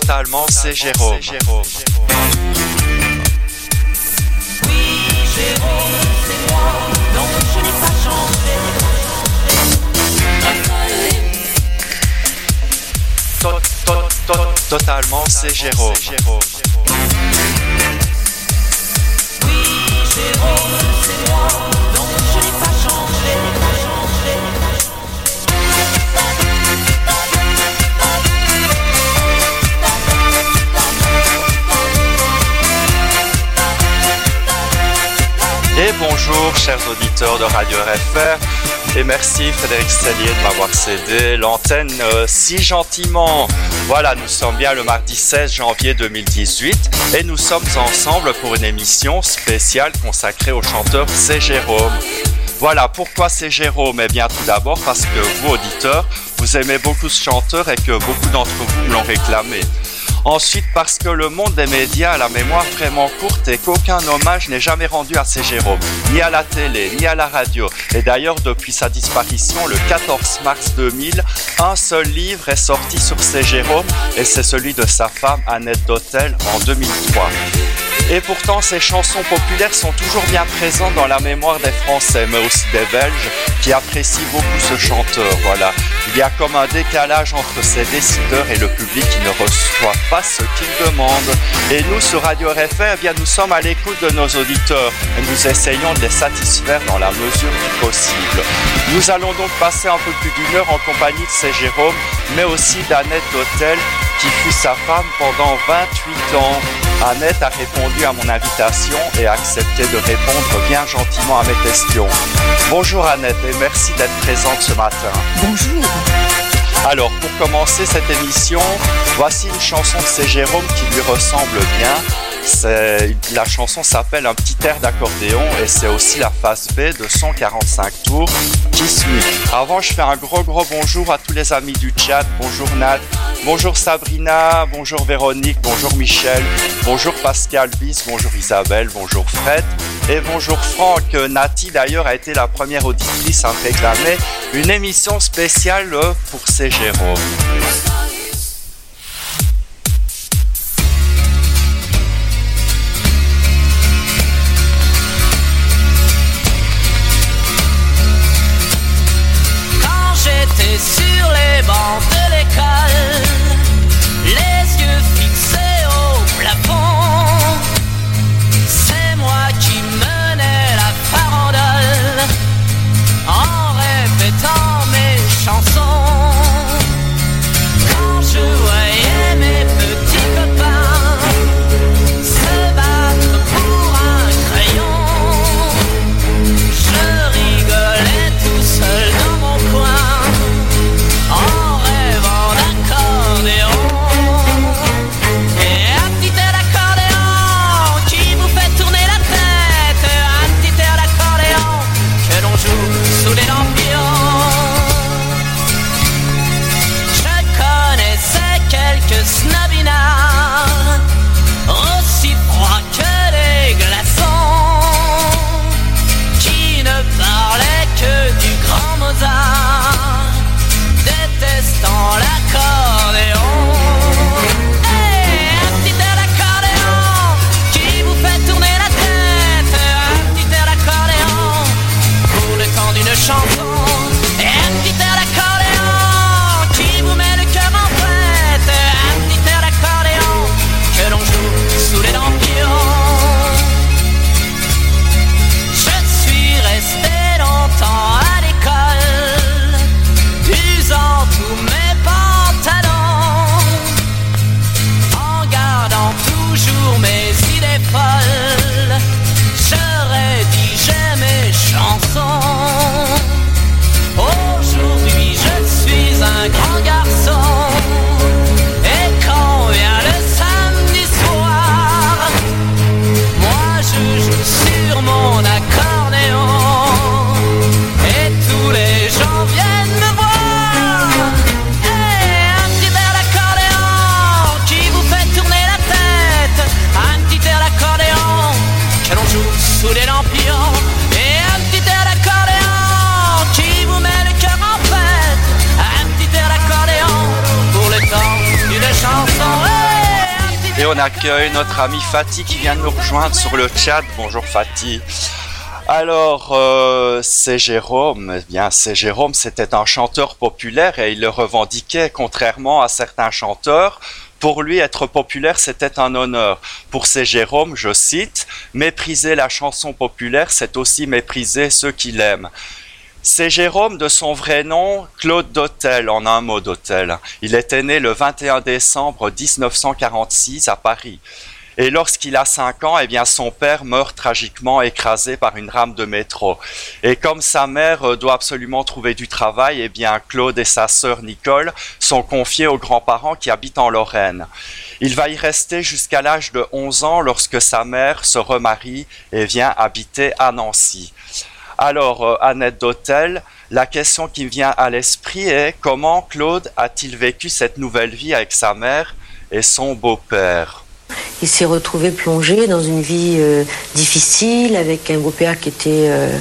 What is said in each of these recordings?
Totalement, c'est Jérôme. Oui, Jérôme, c'est moi. Non, je n'ai pas changé. To- to- to- Totalement, c'est Jérôme. Bonjour, chers auditeurs de Radio RFR. Et merci Frédéric Cellier de m'avoir cédé l'antenne euh, si gentiment. Voilà, nous sommes bien le mardi 16 janvier 2018 et nous sommes ensemble pour une émission spéciale consacrée au chanteur C'est Jérôme. Voilà, pourquoi c'est Jérôme? Eh bien, tout d'abord parce que vous, auditeurs, vous aimez beaucoup ce chanteur et que beaucoup d'entre vous l'ont réclamé. Ensuite, parce que le monde des médias a la mémoire vraiment courte et qu'aucun hommage n'est jamais rendu à ces Jérôme, ni à la télé, ni à la radio. Et d'ailleurs, depuis sa disparition, le 14 mars 2000, un seul livre est sorti sur ces Jérôme, et c'est celui de sa femme Annette Dautel en 2003. Et pourtant, ces chansons populaires sont toujours bien présentes dans la mémoire des Français, mais aussi des Belges, qui apprécient beaucoup ce chanteur. Voilà. Il y a comme un décalage entre ces décideurs et le public qui ne reçoit pas ce qu'il demande. Et nous, sur Radio RFR, eh bien, nous sommes à l'écoute de nos auditeurs et nous essayons de les satisfaire dans la mesure du possible. Nous allons donc passer un peu plus d'une heure en compagnie de ces Jérôme, mais aussi d'Annette Dautel, qui fut sa femme pendant 28 ans. Annette a répondu à mon invitation et a accepté de répondre bien gentiment à mes questions. Bonjour Annette et merci d'être présente ce matin. Bonjour. Alors, pour commencer cette émission, voici une chanson de C. Jérôme qui lui ressemble bien. La chanson s'appelle Un petit air d'accordéon et c'est aussi la phase B de 145 tours Kiss Me. Avant, je fais un gros gros bonjour à tous les amis du chat. Bonjour Nat, bonjour Sabrina, bonjour Véronique, bonjour Michel, bonjour Pascal Bis, bonjour Isabelle, bonjour Fred et bonjour Franck. Euh, Nati d'ailleurs a été la première auditrice à me réclamer une émission spéciale euh, pour ces Jérôme. On accueille notre ami Fatih qui vient nous rejoindre sur le chat. Bonjour Fatih. Alors, euh, c'est Jérôme. Eh bien, c'est Jérôme, c'était un chanteur populaire et il le revendiquait, contrairement à certains chanteurs. Pour lui, être populaire, c'était un honneur. Pour ces Jérôme, je cite, mépriser la chanson populaire, c'est aussi mépriser ceux qui l'aiment. C'est Jérôme de son vrai nom, Claude Dautel, en un mot Dautel. Il était né le 21 décembre 1946 à Paris. Et lorsqu'il a 5 ans, eh son père meurt tragiquement écrasé par une rame de métro. Et comme sa mère euh, doit absolument trouver du travail, eh Claude et sa sœur Nicole sont confiés aux grands-parents qui habitent en Lorraine. Il va y rester jusqu'à l'âge de 11 ans lorsque sa mère se remarie et vient habiter à Nancy. Alors, euh, Annette d'Hôtel, la question qui me vient à l'esprit est comment Claude a-t-il vécu cette nouvelle vie avec sa mère et son beau-père? Il s'est retrouvé plongé dans une vie euh, difficile avec un beau-père qui était euh,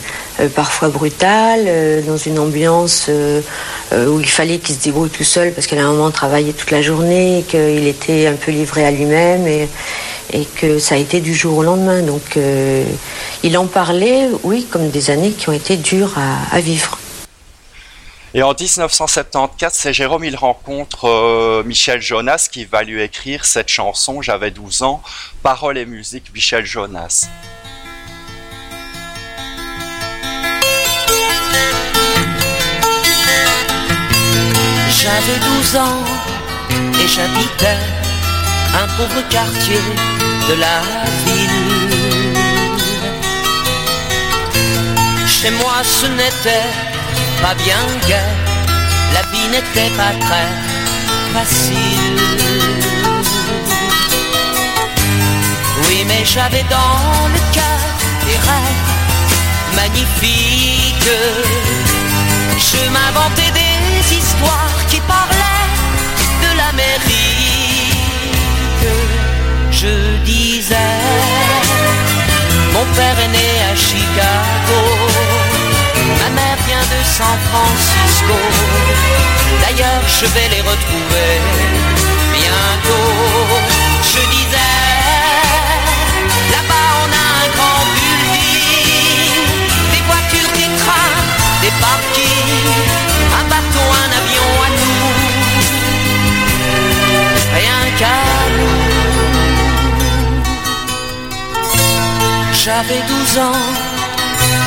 parfois brutal, dans une ambiance où il fallait qu'il se débrouille tout seul parce qu'à un moment travaillait toute la journée, qu'il était un peu livré à lui-même et, que ça a été du jour au lendemain. Donc euh, il en parlait, oui, comme des années qui ont été dures à, vivre. Et en 1974, c'est Jérôme, il rencontre euh, Michel Jonas qui va lui écrire cette chanson, j'avais 12 ans, paroles et musique, Michel Jonas. J'avais 12 ans et j'habitais un pauvre quartier de la ville. Chez moi ce n'était pas bien gai, la vie n'était pas très facile. Oui mais j'avais dans le cœur des rêves magnifiques. Je m'inventais des histoires qui parlaient de l'Amérique je disais, San Francisco, d'ailleurs je vais les retrouver bientôt, je disais, là-bas on a un grand building, des voitures, des trains, des parkings, un bateau, un avion à nous, rien qu'à nous. J'avais 12 ans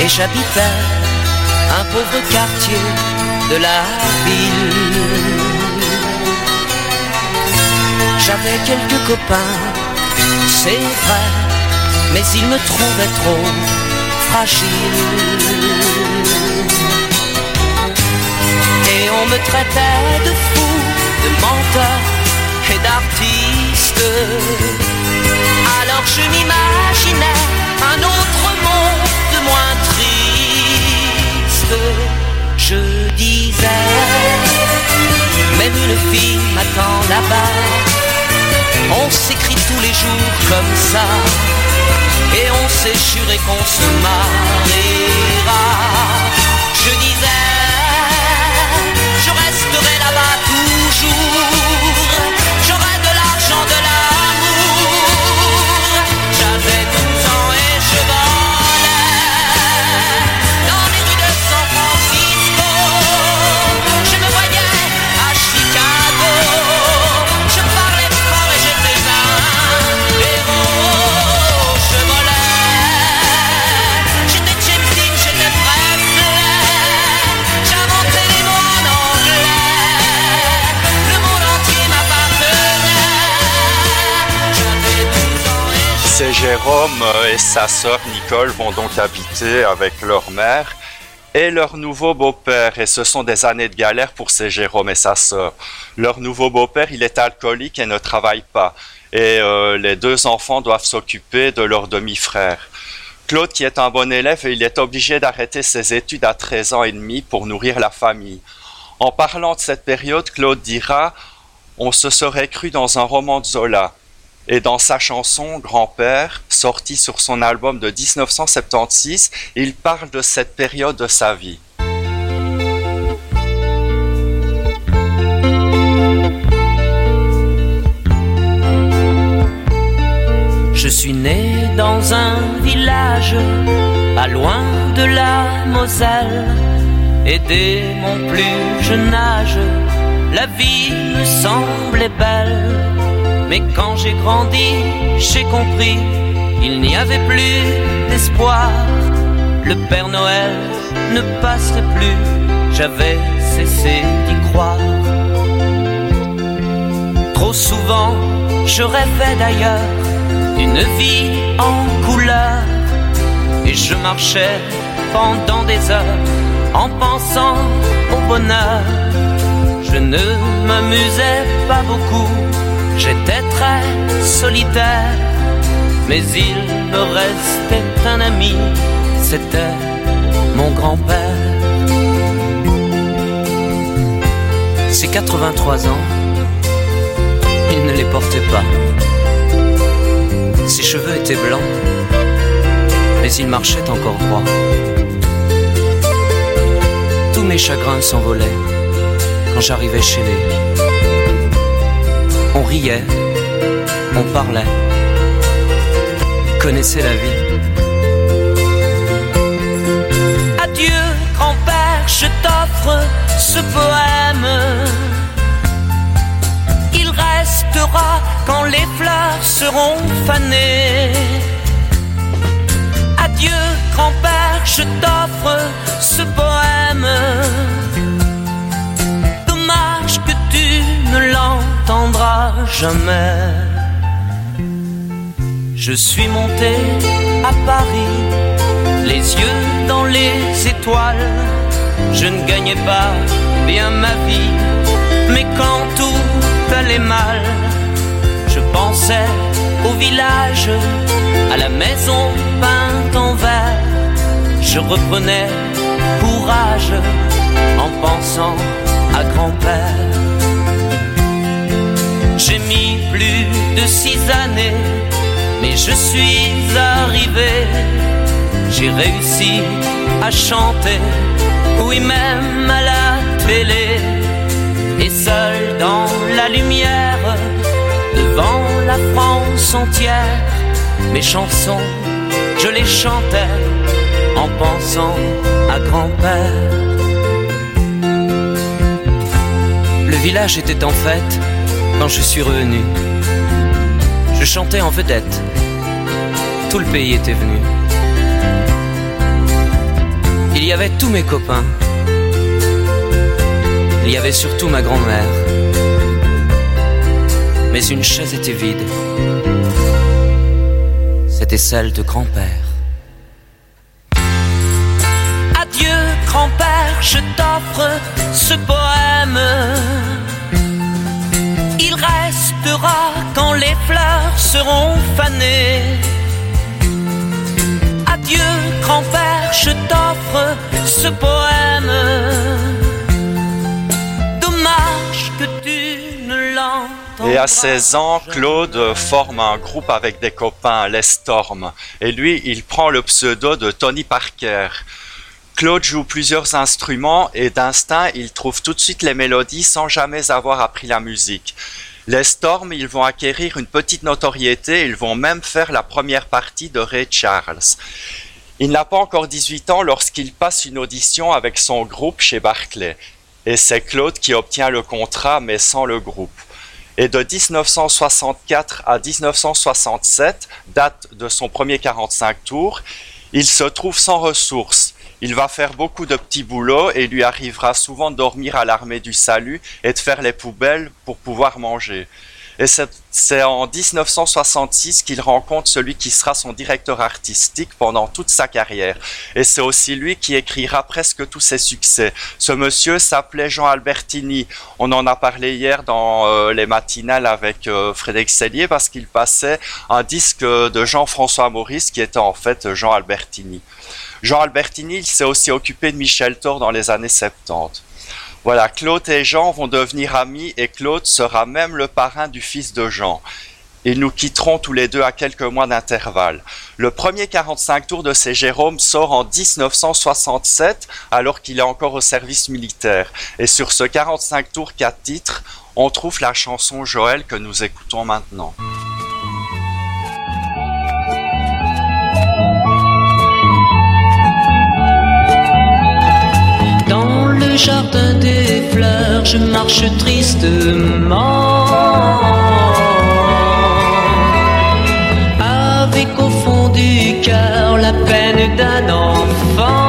et j'habitais un pauvre quartier de la ville. J'avais quelques copains, c'est vrai, mais ils me trouvaient trop fragile. Et on me traitait de fou, de menteur et d'artiste. Alors je m'imaginais un autre monde moins. Je disais, même une fille m'attend là-bas. On s'écrit tous les jours comme ça. Et on s'est juré qu'on se mariera. Je disais, je resterai là-bas toujours. Jérôme euh, et sa sœur Nicole vont donc habiter avec leur mère et leur nouveau beau-père. Et ce sont des années de galère pour ces Jérôme et sa sœur. Leur nouveau beau-père, il est alcoolique et ne travaille pas. Et euh, les deux enfants doivent s'occuper de leur demi-frère. Claude, qui est un bon élève, il est obligé d'arrêter ses études à 13 ans et demi pour nourrir la famille. En parlant de cette période, Claude dira On se serait cru dans un roman de Zola. Et dans sa chanson Grand-père, sortie sur son album de 1976, il parle de cette période de sa vie. Je suis né dans un village, pas loin de la Moselle, et dès mon plus jeune âge, la vie me semblait belle. Mais quand j'ai grandi, j'ai compris, il n'y avait plus d'espoir. Le Père Noël ne passerait plus, j'avais cessé d'y croire. Trop souvent, je rêvais d'ailleurs d'une vie en couleur, et je marchais pendant des heures en pensant au bonheur. Je ne m'amusais pas beaucoup, j'étais très solitaire, mais il me restait un ami, c'était mon grand-père. Ses 83 ans, il ne les portait pas. Ses cheveux étaient blancs, mais il marchait encore droit. Tous mes chagrins s'envolaient quand j'arrivais chez lui. On riait, on parlait, connaissait la vie. Adieu, grand-père, je t'offre ce poème. Il restera quand les fleurs seront fanées. Adieu, grand-père, je t'offre ce poème. Dommage que tu ne jamais. Je suis monté à Paris, les yeux dans les étoiles. Je ne gagnais pas bien ma vie, mais quand tout allait mal, je pensais au village, à la maison peinte en vert. Je reprenais courage en pensant à grand-père. Plus de six années, mais je suis arrivé. J'ai réussi à chanter, oui même à la télé. Et seul dans la lumière, devant la France entière, mes chansons, je les chantais en pensant à grand-père. Le village était en fête quand je suis revenu. Je chantais en vedette, tout le pays était venu. Il y avait tous mes copains, il y avait surtout ma grand-mère. Mais une chaise était vide, c'était celle de grand-père. Adieu grand-père, je t'offre ce poème. Fleurs seront fanées. Adieu grand-père, je t'offre ce poème. Dommage que tu ne l'entends Et à 16 ans, Claude forme un groupe avec des copains, les Storm. Et lui, il prend le pseudo de Tony Parker. Claude joue plusieurs instruments et d'instinct, il trouve tout de suite les mélodies sans jamais avoir appris la musique. Les Storm, ils vont acquérir une petite notoriété, ils vont même faire la première partie de Ray Charles. Il n'a pas encore 18 ans lorsqu'il passe une audition avec son groupe chez Barclay. Et c'est Claude qui obtient le contrat, mais sans le groupe. Et de 1964 à 1967, date de son premier 45 tours, il se trouve sans ressources. Il va faire beaucoup de petits boulots et lui arrivera souvent de dormir à l'armée du salut et de faire les poubelles pour pouvoir manger. Et c'est en 1966 qu'il rencontre celui qui sera son directeur artistique pendant toute sa carrière. Et c'est aussi lui qui écrira presque tous ses succès. Ce monsieur s'appelait Jean Albertini. On en a parlé hier dans euh, les matinales avec euh, Frédéric Sellier parce qu'il passait un disque de Jean-François Maurice qui était en fait Jean Albertini. Jean Albertini, s'est aussi occupé de Michel Thor dans les années 70. Voilà, Claude et Jean vont devenir amis et Claude sera même le parrain du fils de Jean. Ils nous quitteront tous les deux à quelques mois d'intervalle. Le premier 45 tours de ces Jérôme sort en 1967 alors qu'il est encore au service militaire. Et sur ce 45 tours 4 titres, on trouve la chanson Joël que nous écoutons maintenant. Fleurs, je marche tristement. Avec au fond du cœur la peine d'un enfant.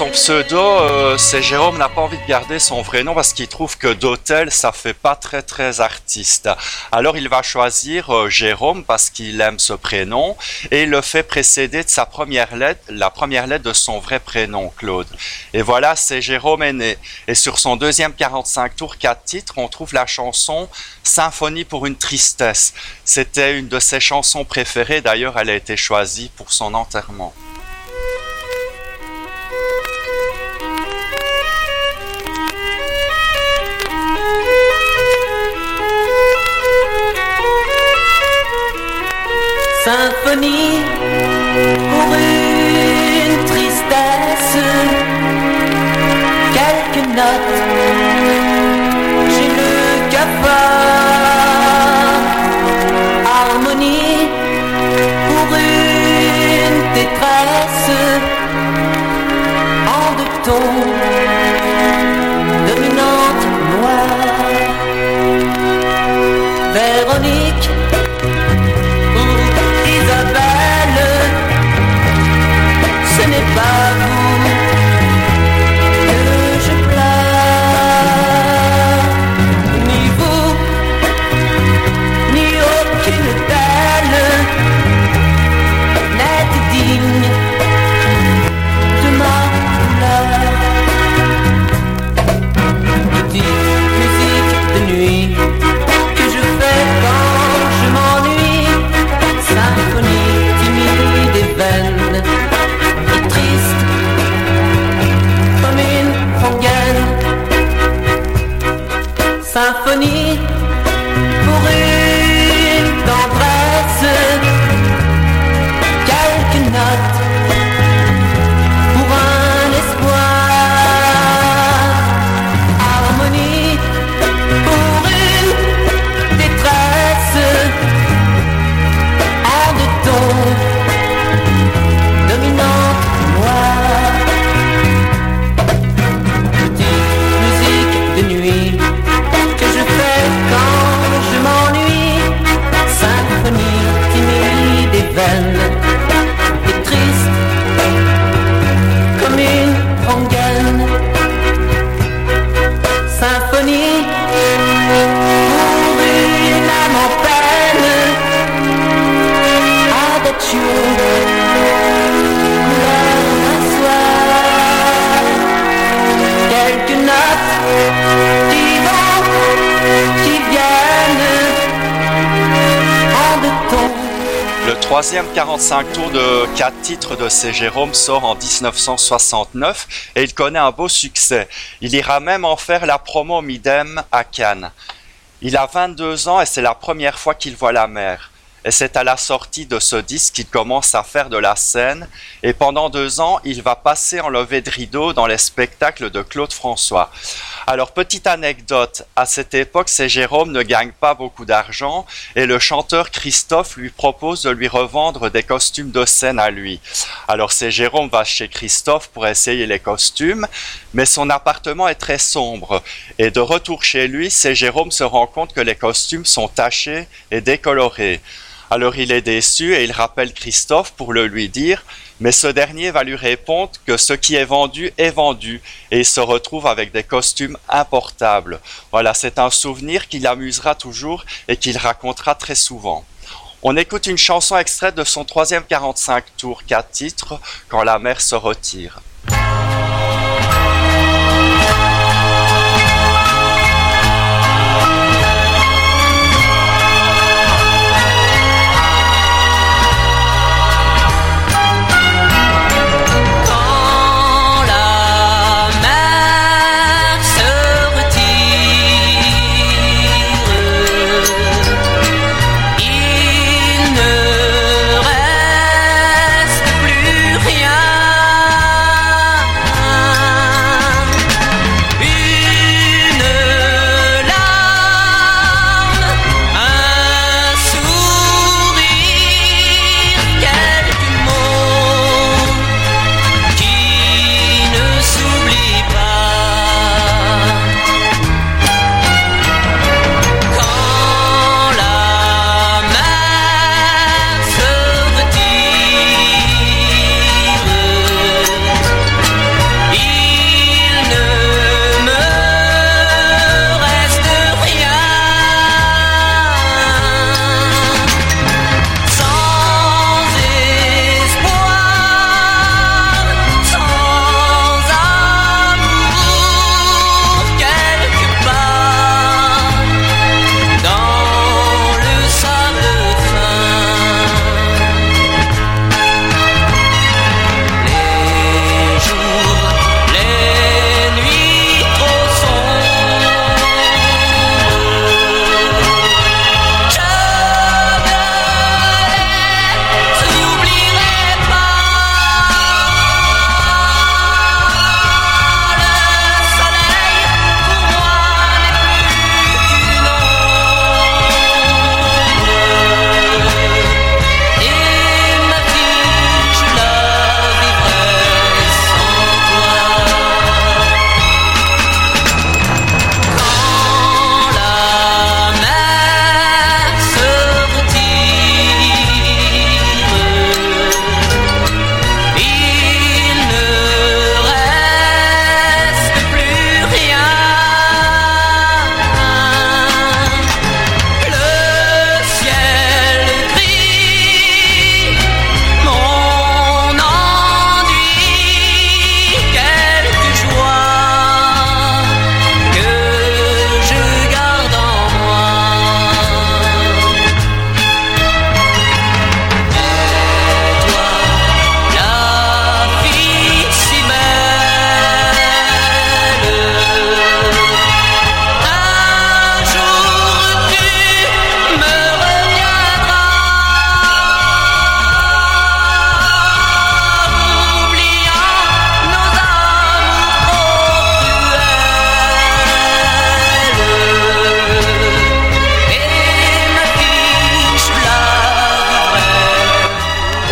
Son pseudo, euh, c'est Jérôme n'a pas envie de garder son vrai nom parce qu'il trouve que d'hôtel ça fait pas très très artiste. Alors il va choisir euh, Jérôme parce qu'il aime ce prénom et il le fait précéder de sa première lettre, la première lettre de son vrai prénom Claude. Et voilà, c'est Jérôme aîné. Et sur son deuxième 45 tours 4 titres, on trouve la chanson Symphonie pour une tristesse. C'était une de ses chansons préférées, d'ailleurs elle a été choisie pour son enterrement. Symphonie pour une tristesse, quelques notes, j'ai le cafard, harmonie pour une détresse, cacophony 4 titres de C. Jérôme sort en 1969 et il connaît un beau succès. Il ira même en faire la promo Midem à Cannes. Il a 22 ans et c'est la première fois qu'il voit la mer. Et c'est à la sortie de ce disque qu'il commence à faire de la scène. Et pendant deux ans, il va passer en levée de rideau dans les spectacles de Claude François. Alors, petite anecdote, à cette époque, c'est Jérôme ne gagne pas beaucoup d'argent et le chanteur Christophe lui propose de lui revendre des costumes de scène à lui. Alors, c'est Jérôme va chez Christophe pour essayer les costumes, mais son appartement est très sombre. Et de retour chez lui, c'est Jérôme se rend compte que les costumes sont tachés et décolorés. Alors il est déçu et il rappelle Christophe pour le lui dire, mais ce dernier va lui répondre que ce qui est vendu est vendu et il se retrouve avec des costumes importables. Voilà, c'est un souvenir qu'il amusera toujours et qu'il racontera très souvent. On écoute une chanson extraite de son troisième 45 tours, 4 titres, Quand la mer se retire.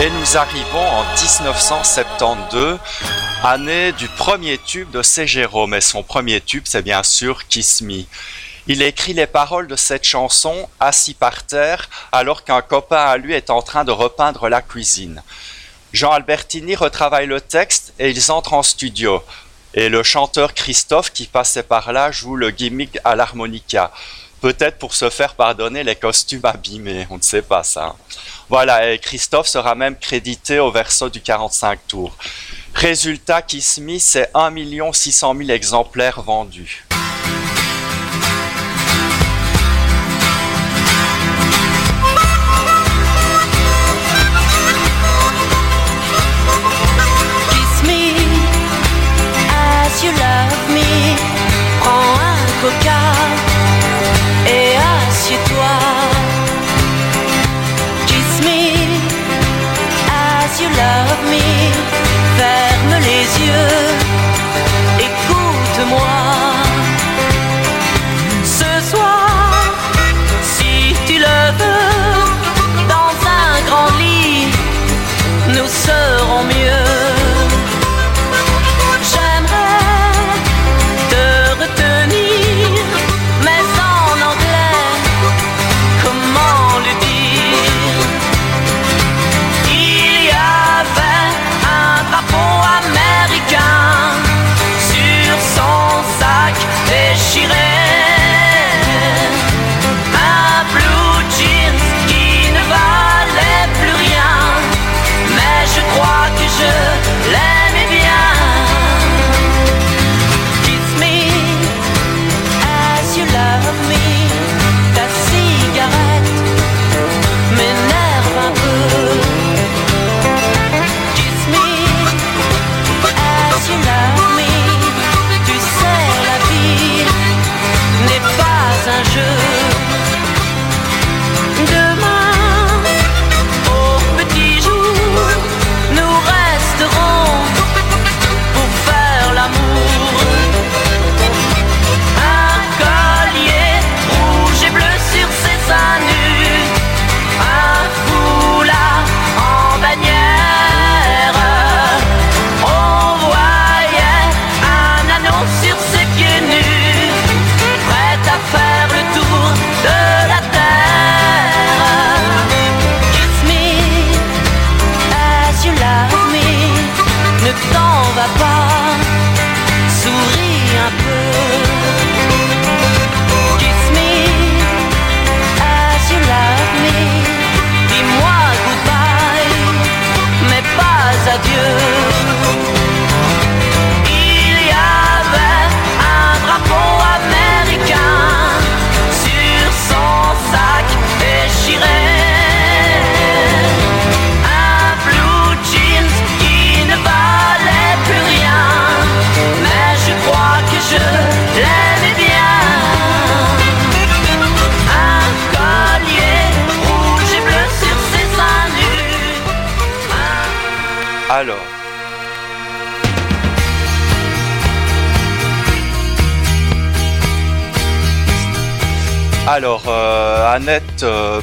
Et nous arrivons en 1972, année du premier tube de C. Jérôme. Et son premier tube, c'est bien sûr Kiss Me. Il écrit les paroles de cette chanson assis par terre alors qu'un copain à lui est en train de repeindre la cuisine. Jean Albertini retravaille le texte et ils entrent en studio. Et le chanteur Christophe qui passait par là joue le gimmick à l'harmonica. Peut-être pour se faire pardonner les costumes abîmés, on ne sait pas ça. Voilà, et Christophe sera même crédité au verso du 45 tours. Résultat, Kiss Me, c'est 1 600 000 exemplaires vendus. Kiss you.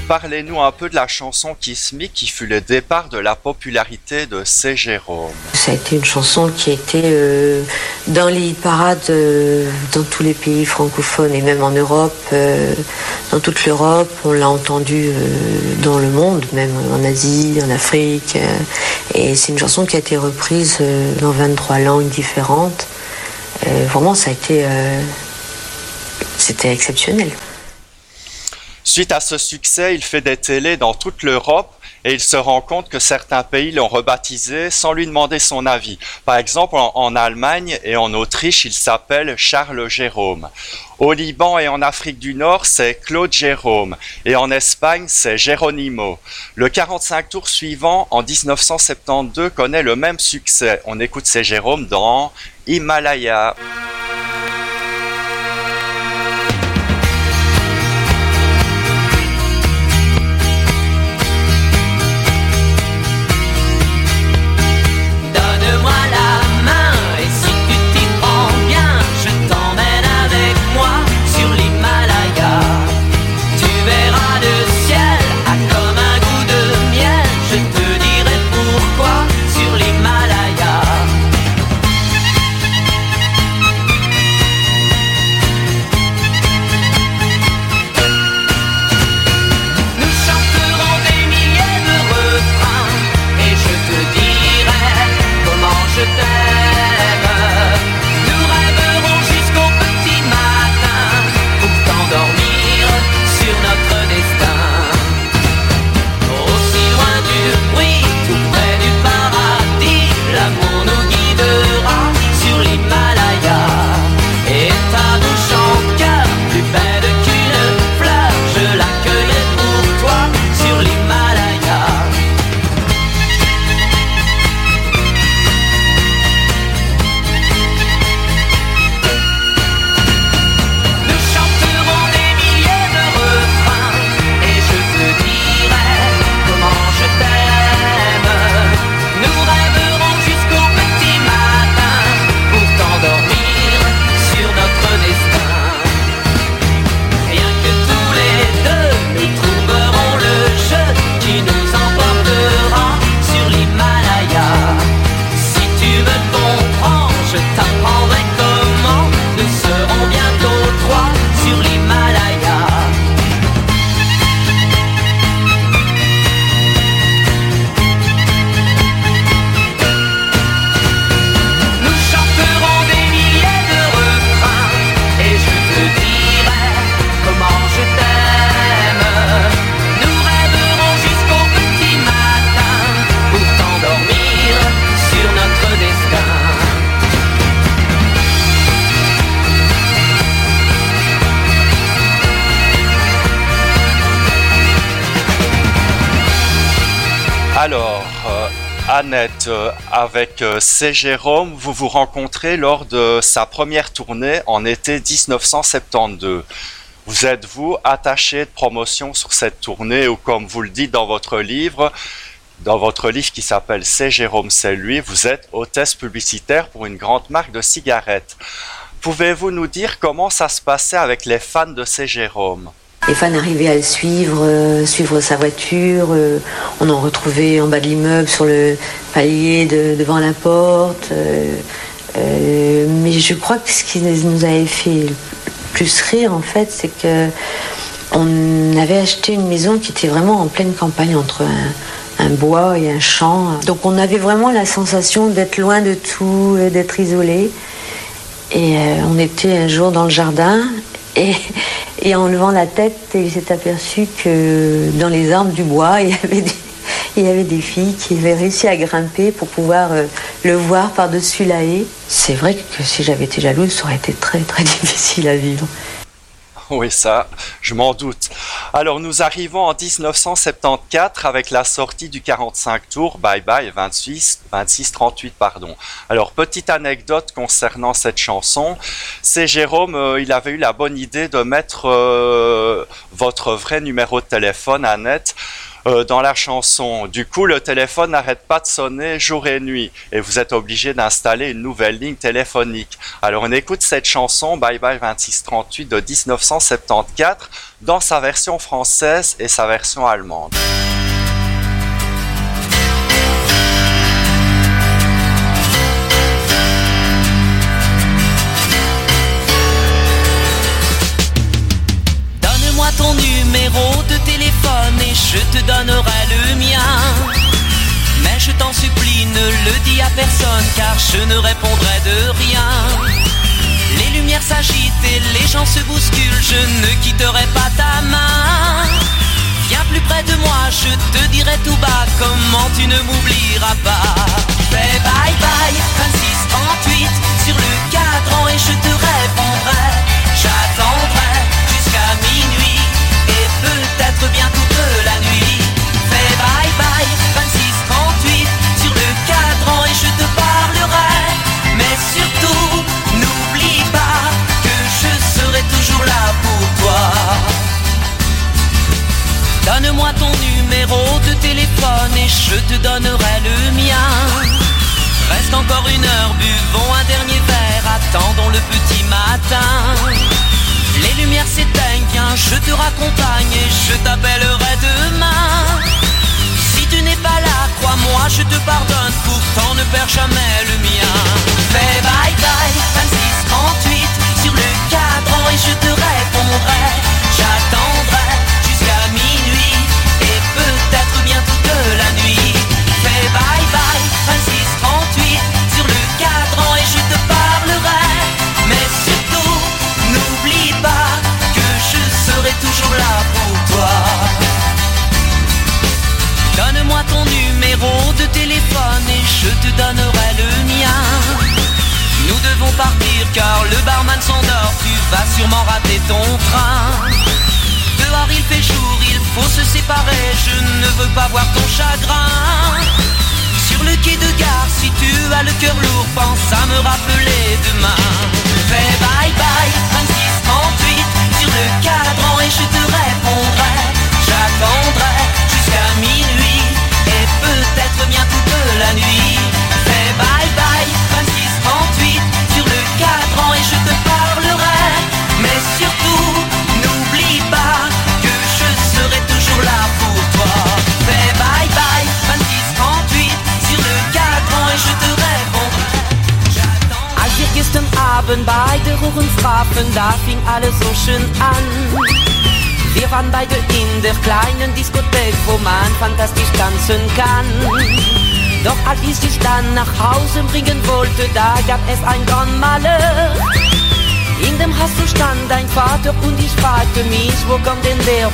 Parlez-nous un peu de la chanson Kiss Me qui fut le départ de la popularité de C. Jérôme. Ça a été une chanson qui a été euh, dans les parades euh, dans tous les pays francophones et même en Europe, euh, dans toute l'Europe. On l'a entendu euh, dans le monde, même en Asie, en Afrique. et c'est une chanson qui a été reprise dans 23 langues différentes. Vraiment, ça a été. C'était exceptionnel. Suite à ce succès, il fait des télés dans toute l'Europe et il se rend compte que certains pays l'ont rebaptisé sans lui demander son avis. Par exemple, en, Allemagne et en Autriche, il s'appelle Charles Jérôme. Au Liban et en Afrique du Nord, c'est Claude Jérôme. Et en Espagne, c'est Geronimo. Le 45 tours suivant, en 1972, connaît le même succès. On écoute ces Jérôme dans Himalaya. Avec euh, C. Jérôme, vous vous rencontrez lors de sa première tournée en été 1972. Vous êtes-vous attaché de promotion sur cette tournée ou comme vous le dites dans votre livre, dans votre livre qui s'appelle C'est Jérôme, c'est lui, vous êtes hôtesse publicitaire pour une grande marque de cigarettes. Pouvez-vous nous dire comment ça se passait avec les fans de C. Jérôme? Les fans arrivaient à le suivre, euh, suivre sa voiture. Euh, on en retrouvait en bas de l'immeuble, sur le palier devant la porte. Euh, mais je crois que ce qui nous avait fait plus rire, en fait, c'est que on avait acheté une maison qui était vraiment en pleine campagne entre un, bois et un champ. Donc on avait vraiment la sensation d'être loin de tout, d'être isolé. Et on était un jour dans le jardin et, et en levant la tête, il s'est aperçu que dans les arbres du bois, il y avait des, filles qui avaient réussi à grimper pour pouvoir euh, le voir par-dessus la haie. C'est vrai que si j'avais été jalouse, ça aurait été très très difficile à vivre. Oui, ça, je m'en doute. Alors, nous arrivons en 1974 avec la sortie du 45 tours, Bye Bye 26, 26 38, pardon. Alors, petite anecdote concernant cette chanson, c'est Jérôme, euh, il avait eu la bonne idée de mettre euh, votre vrai numéro de téléphone, Annette, euh, dans la chanson. Du coup, le téléphone n'arrête pas de sonner jour et nuit et vous êtes obligé d'installer une nouvelle ligne téléphonique. Alors on écoute cette chanson Bye Bye 2638 de 1974 dans sa version française et sa version allemande. Je te donnerai le mien. Mais je t'en supplie, ne le dis à personne car je ne répondrai de rien. Les lumières s'agitent et les gens se bousculent, je ne quitterai pas ta main. Viens plus près de moi, je te dirai tout bas comment tu ne m'oublieras pas. Fais bye bye, 26 38 sur le cadran et je te répondrai. J'attendrai jusqu'à minuit et peut-être bien Donne-moi ton numéro de téléphone et je te donnerai le mien. Reste encore une heure, buvons un dernier verre, attendons le petit matin. Les lumières s'éteignent, je te raccompagne et je t'appellerai demain.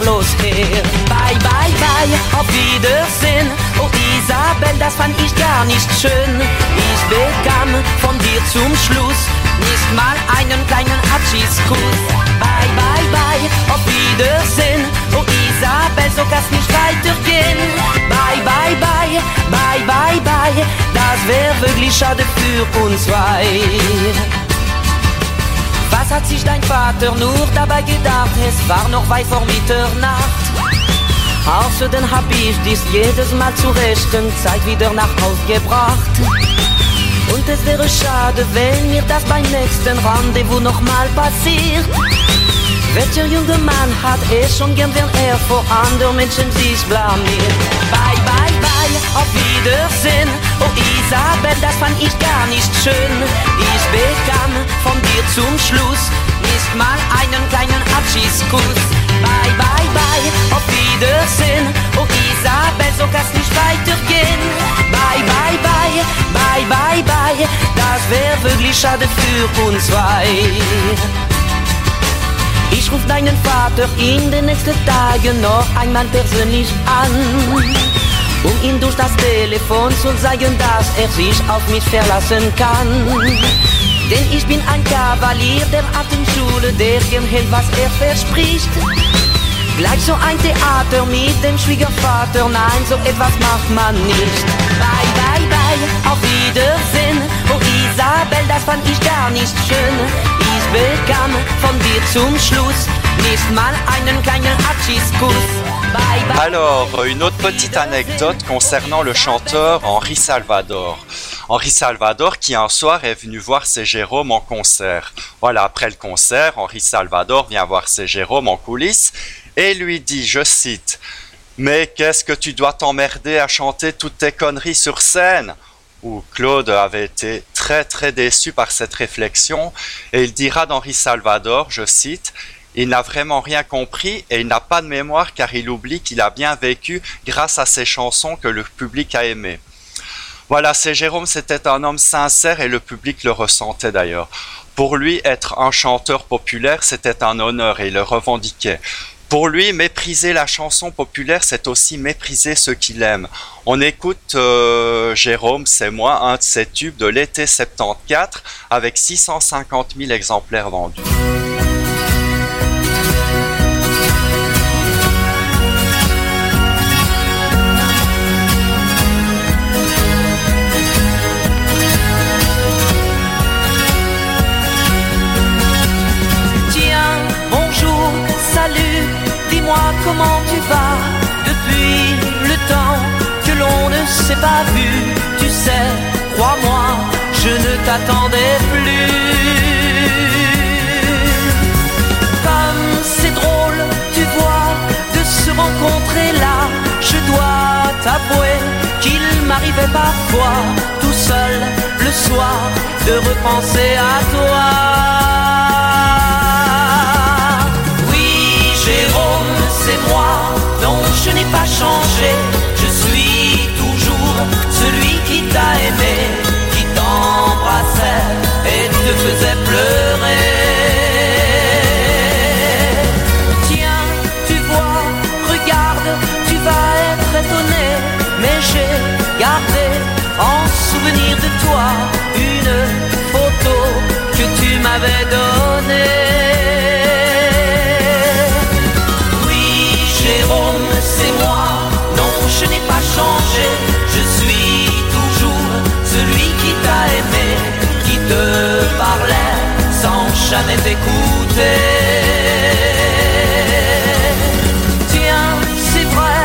bloß her. Bye, bye, bye, auf Wiedersehen. Oh Isabel, das fand ich gar nicht schön. Ich bekam von dir zum Schluss nicht mal einen kleinen Abschiedskuss. Bye, bye, bye, auf Wiedersehen. Oh Isabel, so kann's nicht weitergehen. Bye, bye, bye, bye, bye, bye. Das wäre wirklich schade für uns zwei. Hat sich dein Vater nur dabei gedacht? Es war noch weit vor Mitternacht. Außerdem hab ich dies jedes Mal zur rechten Zeit wieder nach Haus gebracht. Und es wäre schade, wenn mir das beim nächsten Rendezvous nochmal passiert. Welcher junge Mann hat es schon gern, wenn er vor anderen Menschen sich blamiert? Auf Wiedersehen. Oh Isabel, das fand ich gar nicht schön. Ich bekam von dir zum Schluss nicht mal einen kleinen Abschiedskuss. Bye, bye, bye, auf Wiedersehen. Oh Isabel, so kann's nicht weitergehen. Bye, bye, bye, bye, bye, bye. Das wäre wirklich schade für uns zwei. Ich ruf deinen Vater in den nächsten Tagen noch einmal persönlich an, um ihm durch das Telefon zu sagen, dass er sich auf mich verlassen kann. Denn ich bin ein Kavalier der alten Schule, der gern hält, was er verspricht. Gleich so ein Theater mit dem Schwiegervater, nein, so etwas macht man nicht. Bye, bye, bye, auf Wiedersehen. Oh Isabel, das fand ich gar nicht schön. Ich bekam von dir zum Schluss nicht mal einen kleinen Abschiedskuss. Alors, une autre petite anecdote concernant le chanteur Henri Salvador. Henri Salvador qui un soir est venu voir ses Jérôme en concert. Voilà, après le concert, Henri Salvador vient voir ses Jérôme en coulisses et lui dit, je cite, Mais qu'est-ce que tu dois t'emmerder à chanter toutes tes conneries sur scène? Où Claude avait été très très déçu par cette réflexion et il dira d'Henri Salvador, je cite, il n'a vraiment rien compris et il n'a pas de mémoire car il oublie qu'il a bien vécu grâce à ses chansons que le public a aimées. Voilà, c'est Jérôme, c'était un homme sincère et le public le ressentait d'ailleurs. Pour lui, être un chanteur populaire, c'était un honneur et il le revendiquait. Pour lui, mépriser la chanson populaire, c'est aussi mépriser ceux qu'il aime. On écoute euh, Jérôme, c'est moi, un de ses tubes de l'été 74 avec 650 000 exemplaires vendus. Comment tu vas depuis le temps que l'on ne s'est pas vu. Tu sais, crois-moi, je ne t'attendais plus. Comme c'est drôle, tu vois, de se rencontrer là, je dois t'avouer qu'il m'arrivait parfois, tout seul, le soir, de repenser à toi. Je suis toujours celui qui t'a aimé, jamais t'écouter. Tiens, c'est vrai,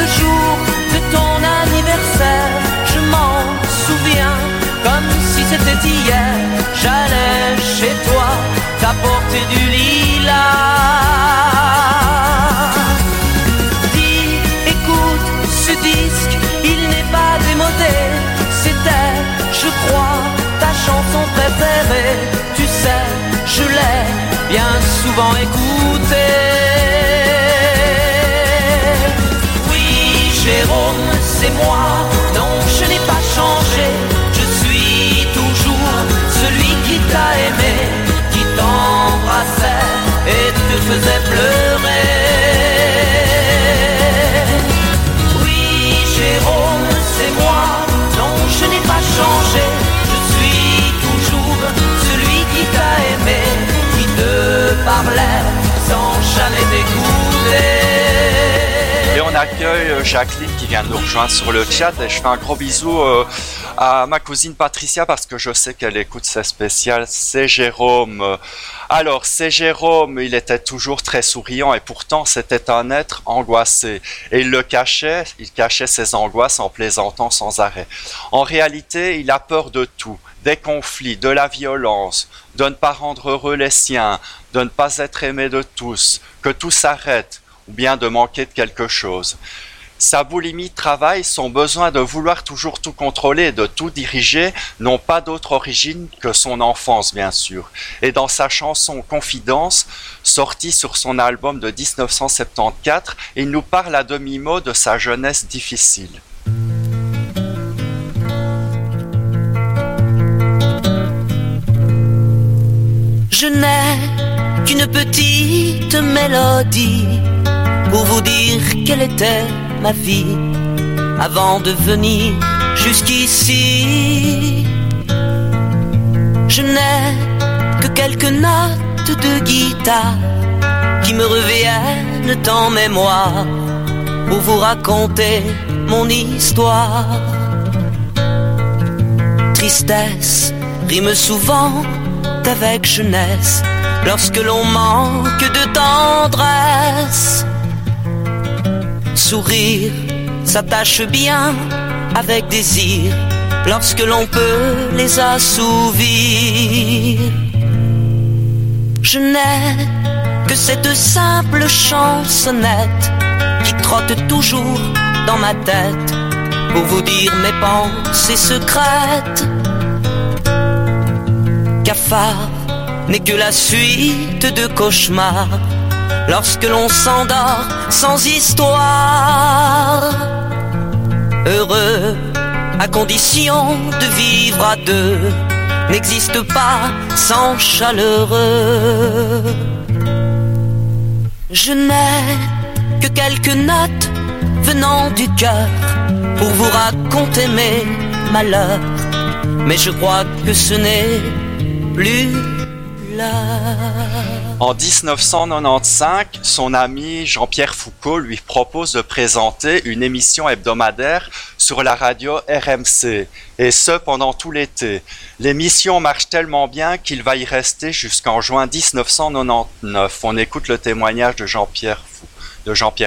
le jour de ton anniversaire, je m'en souviens comme si c'était hier. J'allais chez toi t'apporter du lilas. Dis, écoute, ce disque, il n'est pas démodé. C'était, je crois, ta chanson préférée. Bien souvent écoutée. Oui, Jérôme, c'est moi. Non, je n'ai pas changé. Je suis toujours celui qui t'a aimé, qui t'embrassait et te faisait pleurer. Euh, Jacqueline qui vient de nous rejoindre sur le chat et je fais un gros bisou euh, à ma cousine Patricia parce que je sais qu'elle écoute ses spéciales. C'est Jérôme. Alors, c'est Jérôme, il était toujours très souriant et pourtant c'était un être angoissé. Et il le cachait, il cachait ses angoisses en plaisantant sans arrêt. En réalité, il a peur de tout, des conflits, de la violence, de ne pas rendre heureux les siens, de ne pas être aimé de tous, que tout s'arrête, ou bien de manquer de quelque chose. Sa boulimie travaille, son besoin de vouloir toujours tout contrôler, de tout diriger, n'ont pas d'autre origine que son enfance, bien sûr. Et dans sa chanson Confidence, sortie sur son album de 1974, il nous parle à demi-mot de sa jeunesse difficile. Je n'ai qu'une petite mélodie pour vous dire quelle était ma vie avant de venir jusqu'ici. Je n'ai que quelques notes de guitare qui me reviennent en mémoire pour vous raconter mon histoire. Tristesse rime souvent avec jeunesse lorsque l'on manque de tendresse. Sourire s'attache bien avec désir lorsque l'on peut les assouvir. Je n'ai que cette simple chansonnette qui trotte toujours dans ma tête pour vous dire mes pensées secrètes cafard n'est que la suite de cauchemars lorsque l'on s'endort sans histoire. Heureux à condition de vivre à deux n'existe pas sans chaleureux. Je n'ai que quelques notes venant du cœur pour vous raconter mes malheurs, mais je crois que ce n'est en 1995, son ami Jean-Pierre Foucault lui propose de présenter une émission hebdomadaire sur la radio RMC, et ce pendant tout l'été. L'émission marche tellement bien qu'il va y rester jusqu'en juin 1999. On écoute le témoignage de Jean-Pierre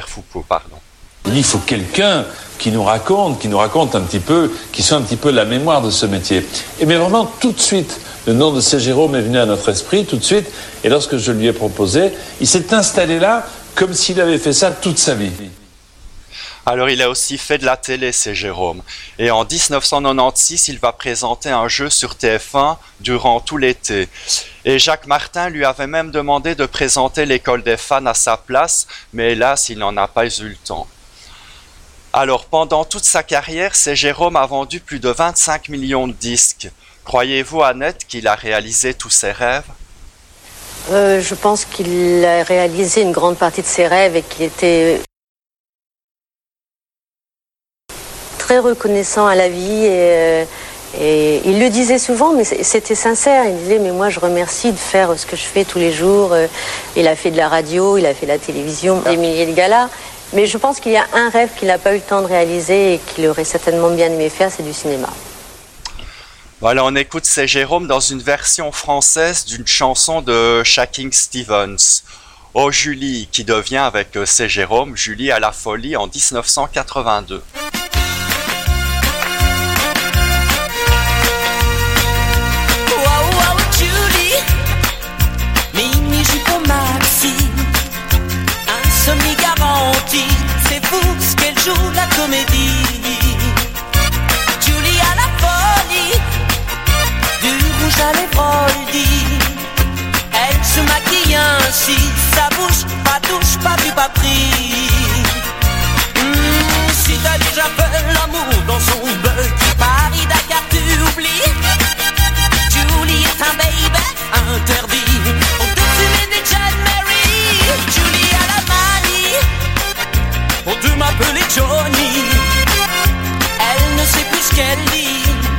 Foucault, pardon. Il faut quelqu'un qui nous raconte, qui nous raconte un petit peu, qui soit un petit peu la mémoire de ce métier. Et mais vraiment tout de suite, le nom de Saint Jérôme est venu à notre esprit tout de suite. Et lorsque je lui ai proposé, il s'est installé là comme s'il avait fait ça toute sa vie. Alors il a aussi fait de la télé, c'est Jérôme. Et en 1996, il va présenter un jeu sur TF1 durant tout l'été. Et Jacques Martin lui avait même demandé de présenter l'école des fans à sa place, mais hélas, il n'en a pas eu le temps. Alors pendant toute sa carrière, c'est Jérôme a vendu plus de 25 millions de disques. Croyez-vous, Annette, qu'il a réalisé tous ses rêves? Euh, Je pense qu'il a réalisé une grande partie de ses rêves et qu'il était très reconnaissant à la vie. Et, euh, il le disait souvent, mais c'était sincère. Il disait, mais moi je remercie de faire ce que je fais tous les jours. Euh, il a fait de la radio, il a fait de la télévision, des milliers de galas. Mais je pense qu'il y a un rêve qu'il n'a pas eu le temps de réaliser et qu'il aurait certainement bien aimé faire, c'est du cinéma. Voilà, on écoute C'est Jérôme dans une version française d'une chanson de Shaking Stevens. Oh Julie, qui devient avec euh, C'est Jérôme, Julie à la folie en 1982. Insomnie garantie, c'est vous ce qu'elle joue la comédie. Elle se maquille ainsi, sa bouche pas touche, pas vu, pas pris. Hmm, si t'as déjà fait l'amour dans son bug, Paris, Dakar, tu oublies. Julie est un baby interdit. Au-dessus des Mary, Julie à la manie. On te m'appeler Johnny. Elle ne sait plus ce qu'elle dit.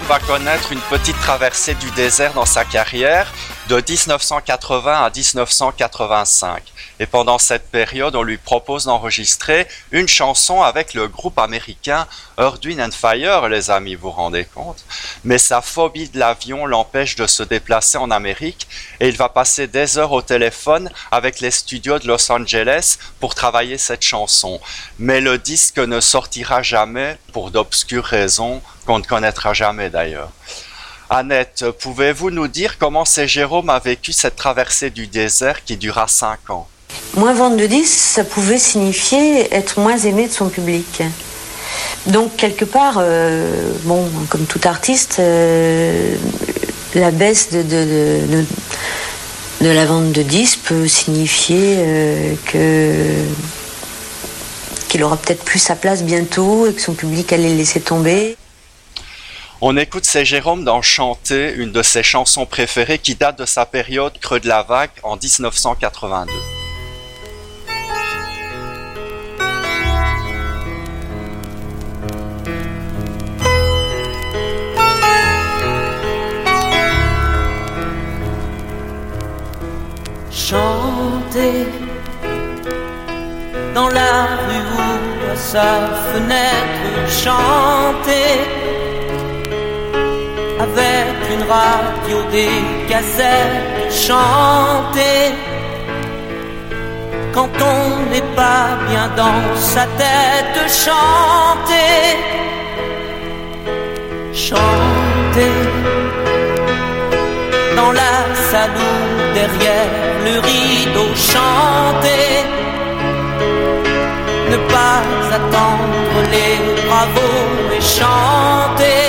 Va connaître une petite traversée du désert dans sa carrière de 1980 à 1985. Et pendant cette période, on lui propose d'enregistrer une chanson avec le groupe américain Earth, Wind and Fire, les amis, vous vous rendez compte Mais sa phobie de l'avion l'empêche de se déplacer en Amérique et il va passer des heures au téléphone avec les studios de Los Angeles pour travailler cette chanson. Mais le disque ne sortira jamais pour d'obscures raisons qu'on ne connaîtra jamais d'ailleurs. Annette, pouvez-vous nous dire comment c'est Jérôme a vécu cette traversée du désert qui dura cinq ans? Moins vendre de disques, ça pouvait signifier être moins aimé de son public. Donc quelque part, euh, bon, comme tout artiste, euh, la baisse de, la vente de disques peut signifier euh, que qu'il aura peut-être plus sa place bientôt et que son public allait le laisser tomber. On écoute C'est Jérôme dans Chanter, une de ses chansons préférées qui date de sa période Creux de la Vague en 1982. Chanter. Dans la rue ou à sa fenêtre, chanter. Avec une radio, des cassettes, chanter. Quand on n'est pas bien dans sa tête, chanter, chanter dans la salle derrière le rideau chanter ne pas attendre les bravos et chanter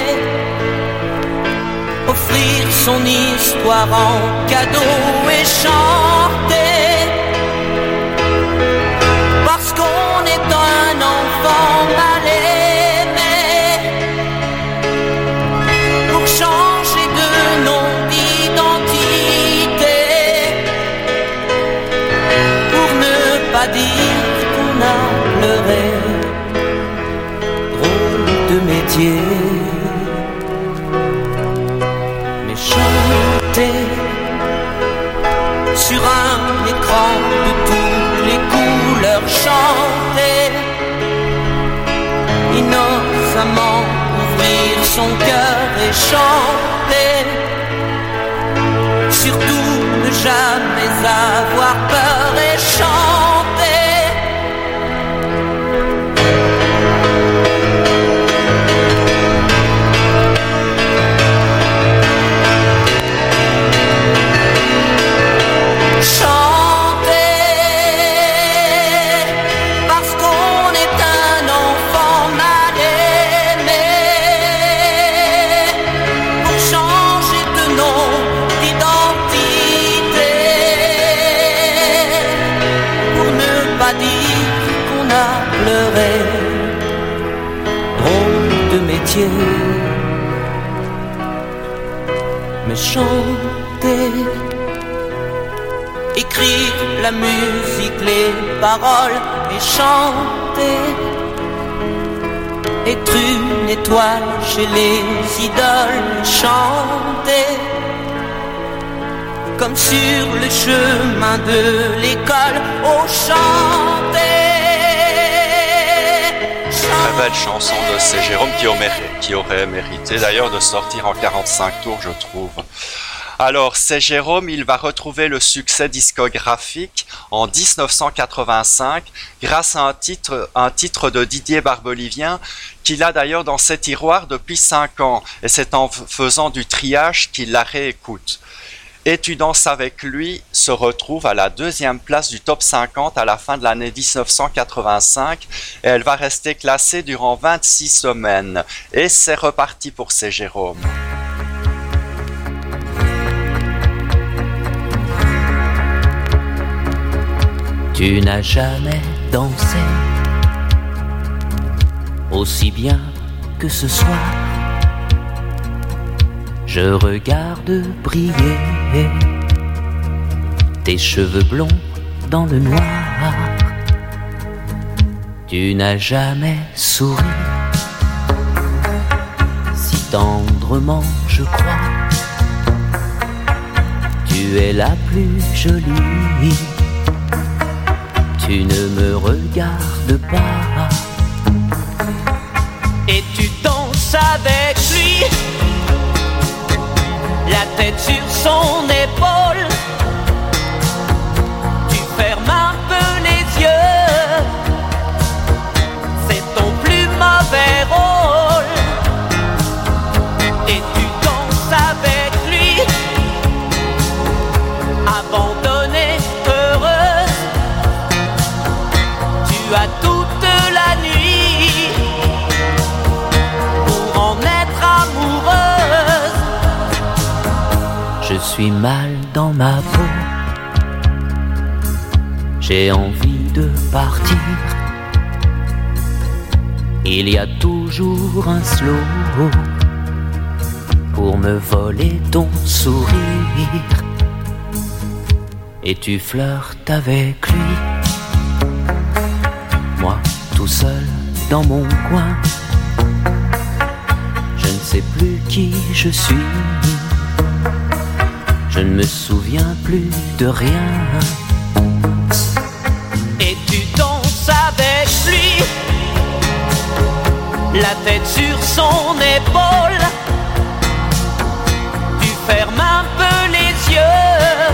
offrir son histoire en cadeau et chanter chanter surtout ne jamais avoir peur chanter écrire la musique, les paroles et chanter. Être une étoile chez les idoles, chanter. Comme sur le chemin de l'école, au chanter. Très belle chanson de C. Jérôme qui aurait, qui aurait mérité d'ailleurs de sortir en 45 tours, je trouve. Alors, c'est Jérôme, il va retrouver le succès discographique en 1985 grâce à un titre, un titre de Didier Barbelivien qu'il a d'ailleurs dans ses tiroirs depuis 5 ans. Et c'est en faisant du triage qu'il la réécoute. Et tu avec lui se retrouve à la deuxième place du top 50 à la fin de l'année 1985 et elle va rester classée durant 26 semaines. Et c'est reparti pour ces Jérôme. Tu n'as jamais dansé aussi bien que ce soir. Je regarde briller tes cheveux blonds dans le noir. Tu n'as jamais souri si tendrement, je crois. Tu es la plus jolie. Tu ne me regardes pas. Et tu danses avec lui, la tête sur son épaule. Suis mal dans ma peau. J'ai envie de partir. Il y a toujours un slow pour me voler ton sourire. Et tu flirtes avec lui. Moi, tout seul dans mon coin. Je ne sais plus qui je suis. Je ne me souviens plus de rien. Et tu danses avec lui, la tête sur son épaule. Tu fermes un peu les yeux,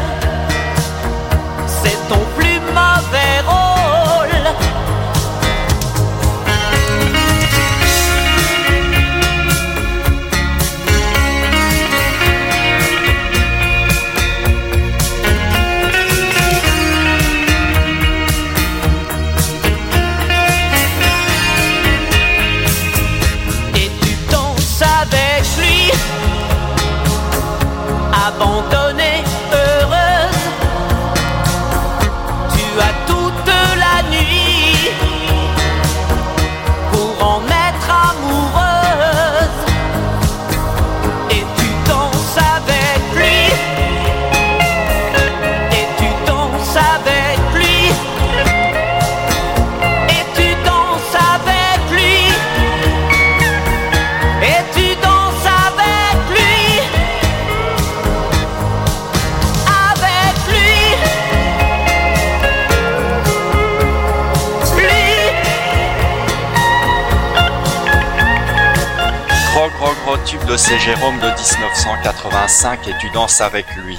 tu danses avec lui.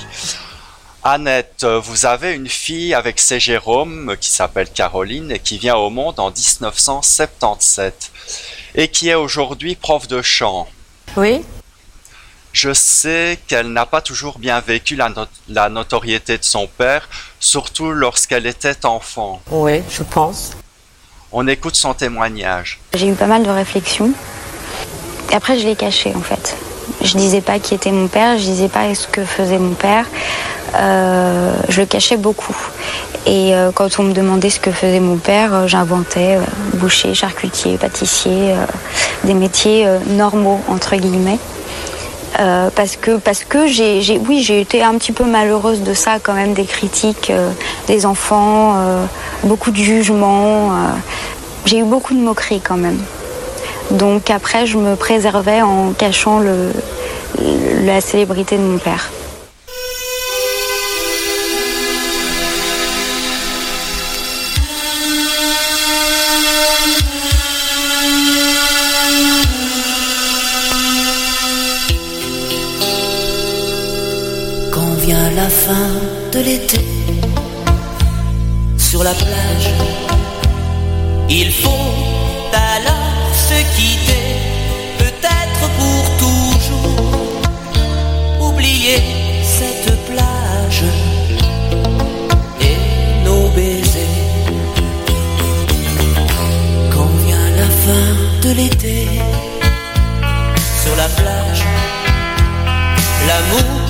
Annette, vous avez une fille avec C. Jérôme qui s'appelle Caroline et qui vient au monde en 1977 et qui est aujourd'hui prof de chant. Oui, Je sais qu'elle n'a pas toujours bien vécu la, no- la notoriété de son père, surtout lorsqu'elle était enfant. oui, je pense. On écoute son témoignage. J'ai eu pas mal de réflexions. Et après, je l'ai caché en fait. Je disais pas qui était mon père, je disais pas ce que faisait mon père. Euh, je le cachais beaucoup. Et euh, quand on me demandait ce que faisait mon père, euh, j'inventais boucher, charcutier, pâtissier, des métiers normaux entre guillemets. Parce que parce que j'ai oui j'ai été un petit peu malheureuse de ça quand même des critiques des enfants beaucoup de jugements j'ai eu beaucoup de moqueries quand même donc après je me préservais en cachant la célébrité de mon père. Quand vient la fin de l'été, sur la plage, il faut quitter, peut-être pour toujours, oublier cette plage et nos baisers. Quand vient la fin de l'été, sur la plage, l'amour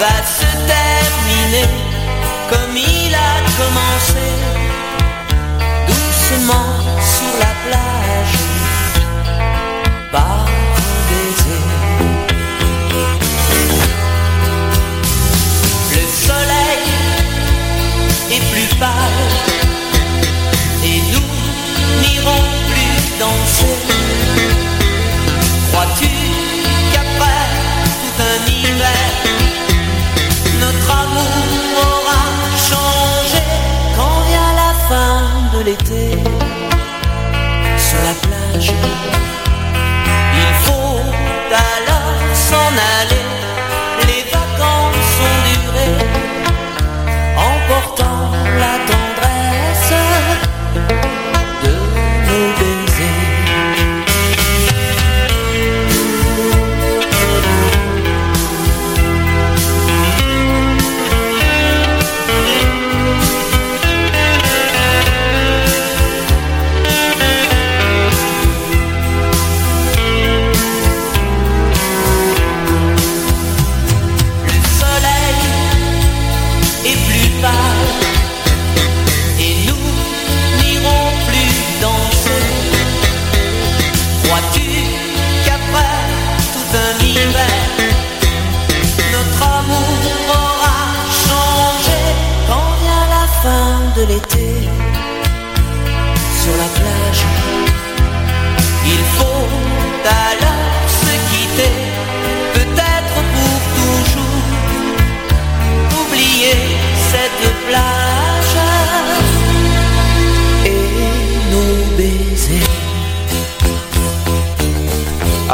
va se terminer comme il a commencé, doucement sur la plage.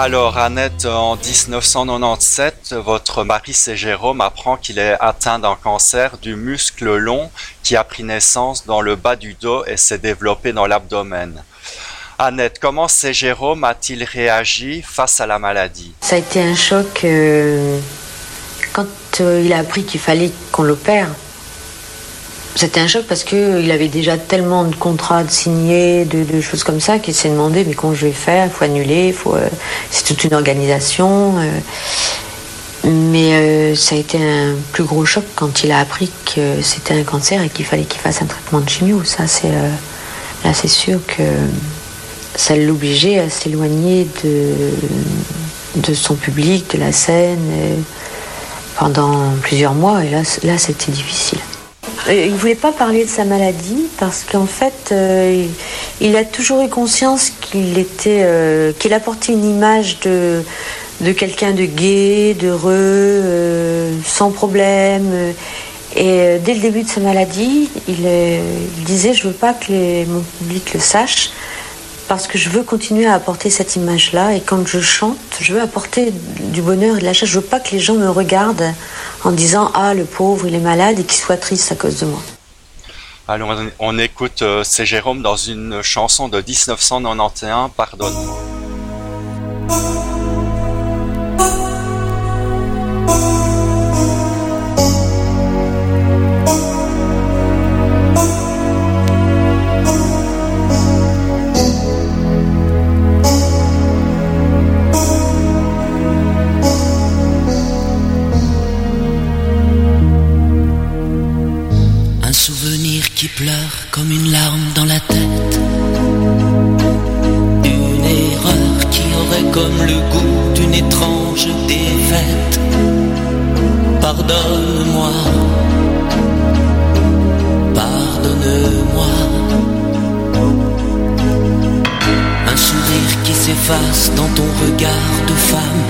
Alors, Annette, en 1997, votre mari, c'est Jérôme, apprend qu'il est atteint d'un cancer du muscle long qui a pris naissance dans le bas du dos et s'est développé dans l'abdomen. Annette, comment c'est Jérôme? A-t-il réagi face à la maladie? Ça a été un choc euh, quand euh, il a appris qu'il fallait qu'on l'opère. C'était un choc parce qu'il avait déjà tellement de contrats de signés, de, choses comme ça, qu'il s'est demandé mais comment je vais faire? Il faut annuler, euh, c'est toute une organisation. euh. mais euh, ça a été un plus gros choc quand il a appris que c'était un cancer et qu'il fallait qu'il fasse un traitement de chimio. Ça, c'est là, c'est sûr que ça l'obligeait à s'éloigner de, de son public, de la scène, pendant plusieurs mois. Et là, là c'était difficile. Il ne voulait pas parler de sa maladie parce qu'en fait, euh, il, a toujours eu conscience qu'il était, euh, qu'il apportait une image de, quelqu'un de gai, d'heureux, euh, sans problème. Et dès le début de sa maladie, il, disait Je veux pas que mon public le sache parce que je veux continuer à apporter cette image-là. Et quand je chante, je veux apporter du bonheur et de la joie. Je veux pas que les gens me regardent en disant Ah, le pauvre, il est malade et qu'il soit triste à cause de moi. On, on écoute euh, c'est Jérôme dans une chanson de 1991, Pardonne-moi. Comme une larme dans la tête. Une erreur qui aurait comme le goût d'une étrange défaite. Pardonne-moi. Pardonne-moi. Un sourire qui s'efface dans ton regard de femme.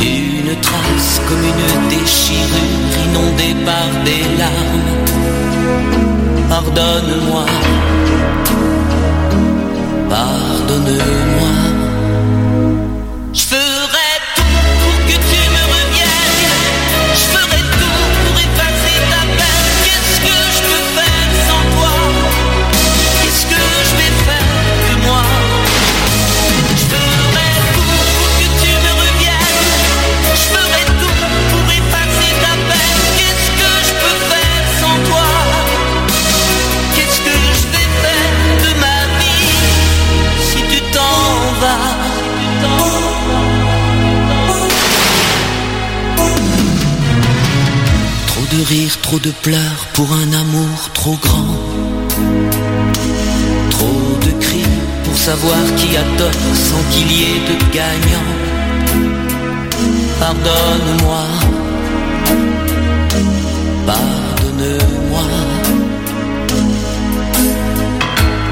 Une trace comme une déchirure inondée par des larmes. Pardonne-moi. Pardonne-moi. Pour un amour trop grand. Trop de cris pour savoir qui a tort sans qu'il y ait de gagnant. Pardonne-moi. Pardonne-moi.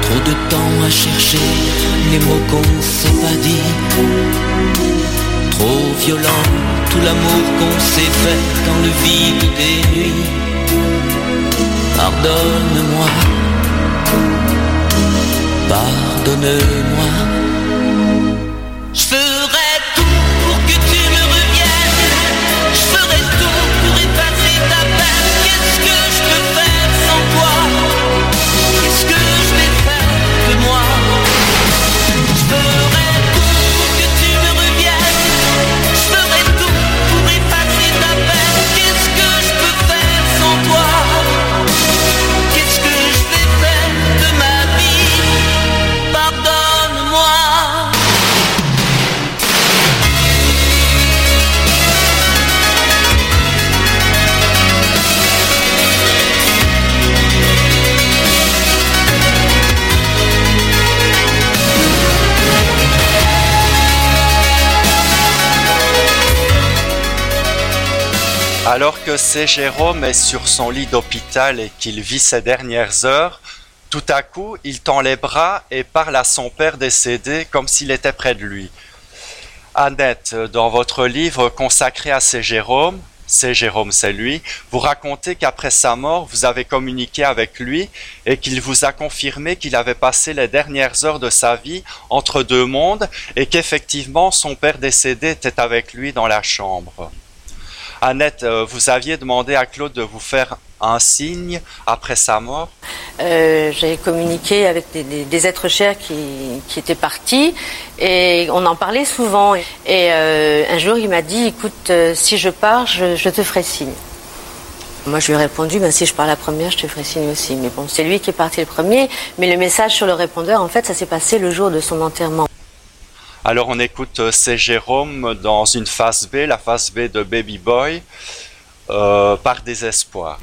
Trop de temps à chercher les mots qu'on s'est pas dit. Trop violent tout l'amour qu'on s'est fait dans le vide des nuits. Pardonne-moi. Pardonne-moi. Alors que c'est Jérôme est sur son lit d'hôpital et qu'il vit ses dernières heures, tout à coup, il tend les bras et parle à son père décédé comme s'il était près de lui. Annette, dans votre livre consacré à C'est Jérôme, C'est Jérôme, c'est lui, vous racontez qu'après sa mort, vous avez communiqué avec lui et qu'il vous a confirmé qu'il avait passé les dernières heures de sa vie entre deux mondes et qu'effectivement son père décédé était avec lui dans la chambre. Annette, euh, vous aviez demandé à Claude de vous faire un signe après sa mort. Euh, j'ai communiqué avec des, êtres chers qui, qui étaient partis et on en parlait souvent. Et euh, un jour, il m'a dit, écoute, euh, si je pars, je, je te ferai signe. Moi, je lui ai répondu, ben, si je pars la première, je te ferai signe aussi. Mais bon, c'est lui qui est parti le premier. Mais le message sur le répondeur, en fait, ça s'est passé le jour de son enterrement. Alors on écoute euh, C'est Jérôme dans une phase B, la phase B de Baby Boy, euh, par désespoir.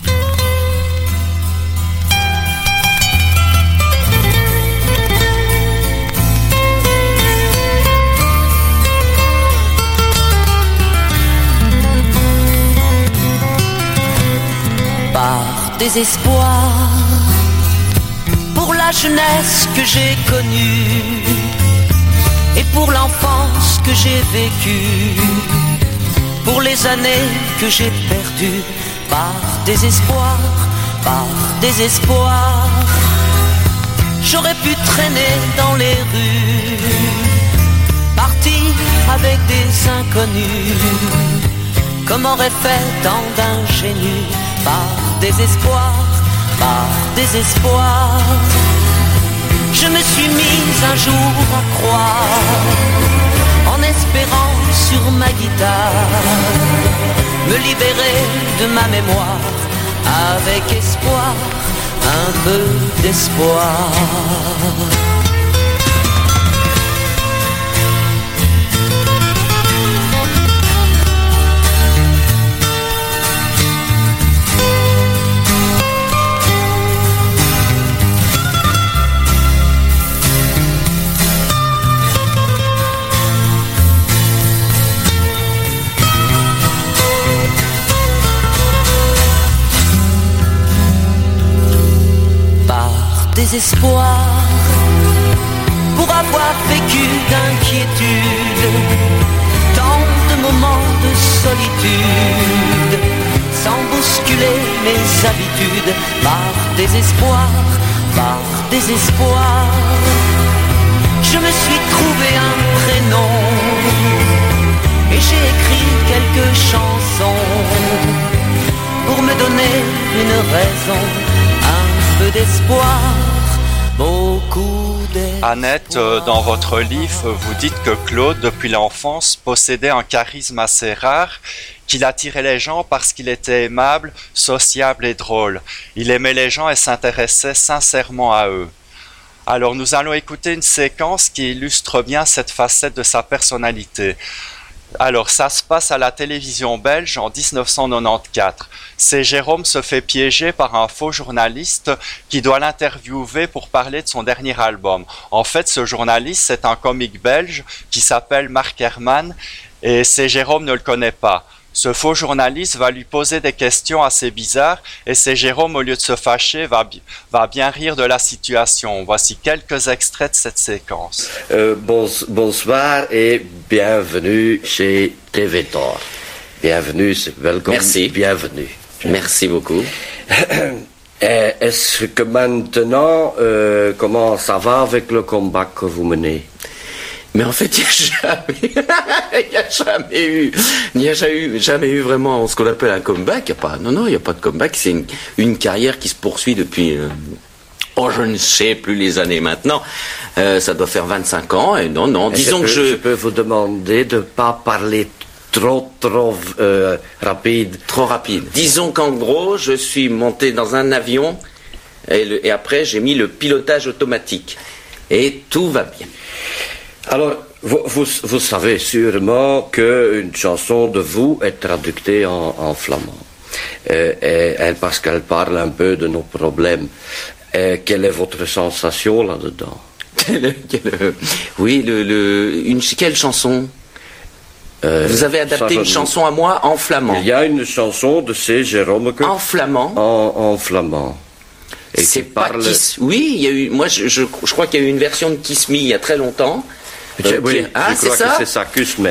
par désespoir pour la jeunesse que j'ai connue et pour l'enfance que j'ai vécue, pour les années que j'ai perdues par désespoir, par désespoir. J'aurais pu traîner dans les rues, partir avec des inconnus comme aurait fait tant d'ingénus par désespoir, par désespoir. Je me suis mise un jour à croire, en espérant sur ma guitare, me libérer de ma mémoire, avec espoir, un peu d'espoir. Désespoir pour avoir vécu d'inquiétude tant de moments de solitude sans bousculer mes habitudes par désespoir par désespoir je me suis trouvé un prénom et j'ai écrit quelques chansons pour me donner une raison, un peu d'espoir. Annette, euh, dans votre livre, vous dites que Claude, depuis l'enfance, possédait un charisme assez rare, qu'il attirait les gens parce qu'il était aimable, sociable et drôle. Il aimait les gens et s'intéressait sincèrement à eux. Alors nous allons écouter une séquence qui illustre bien cette facette de sa personnalité. Alors, ça se passe à la télévision belge en 1994. C'est Jérôme se fait piéger par un faux journaliste qui doit l'interviewer pour parler de son dernier album. En fait, ce journaliste, c'est un comique belge qui s'appelle Marc Herman et c'est Jérôme ne le connaît pas. Ce faux journaliste va lui poser des questions assez bizarres et c'est Jérôme, au lieu de se fâcher, va, bi- va bien rire de la situation. Voici quelques extraits de cette séquence. Euh, bons- bonsoir et bienvenue chez TV Tor. Bienvenue, c'est- welcome. Merci. Bienvenue. Merci beaucoup. Et Est-ce que maintenant, euh, comment ça va avec le combat que vous menez? Mais en fait, il n'y a jamais, il a jamais eu, il n'y a jamais eu, jamais eu vraiment ce qu'on appelle un comeback. Il y a pas, non, non, il n'y a pas de comeback. C'est une, une carrière qui se poursuit depuis, euh, oh, je ne sais plus les années maintenant. Euh, ça doit faire 25 ans. Et non, non, disons je que peux, je, je peux vous demander de pas parler trop, trop euh, rapide. trop rapide. Disons qu'en gros, je suis monté dans un avion et, le- et après j'ai mis le pilotage automatique et tout va bien. Alors, vous, vous, vous savez sûrement qu'une chanson de vous est traduite en, en flamand. Euh, et, parce qu'elle parle un peu de nos problèmes. Quelle est votre sensation là-dedans quelle- oui, le, le- une quelle chanson Euh, Vous avez adapté une chanson à moi en flamand. Il y a une chanson de C. Jérôme que- En flamand. en, en flamand. Et C'est pas parle. Kiss. Oui, il y a eu. Moi, je, je, je crois qu'il y a eu une version de Kiss Me il y a très longtemps. Euh, oui, ah, c'est crois ça. que c'est ça, Kusme.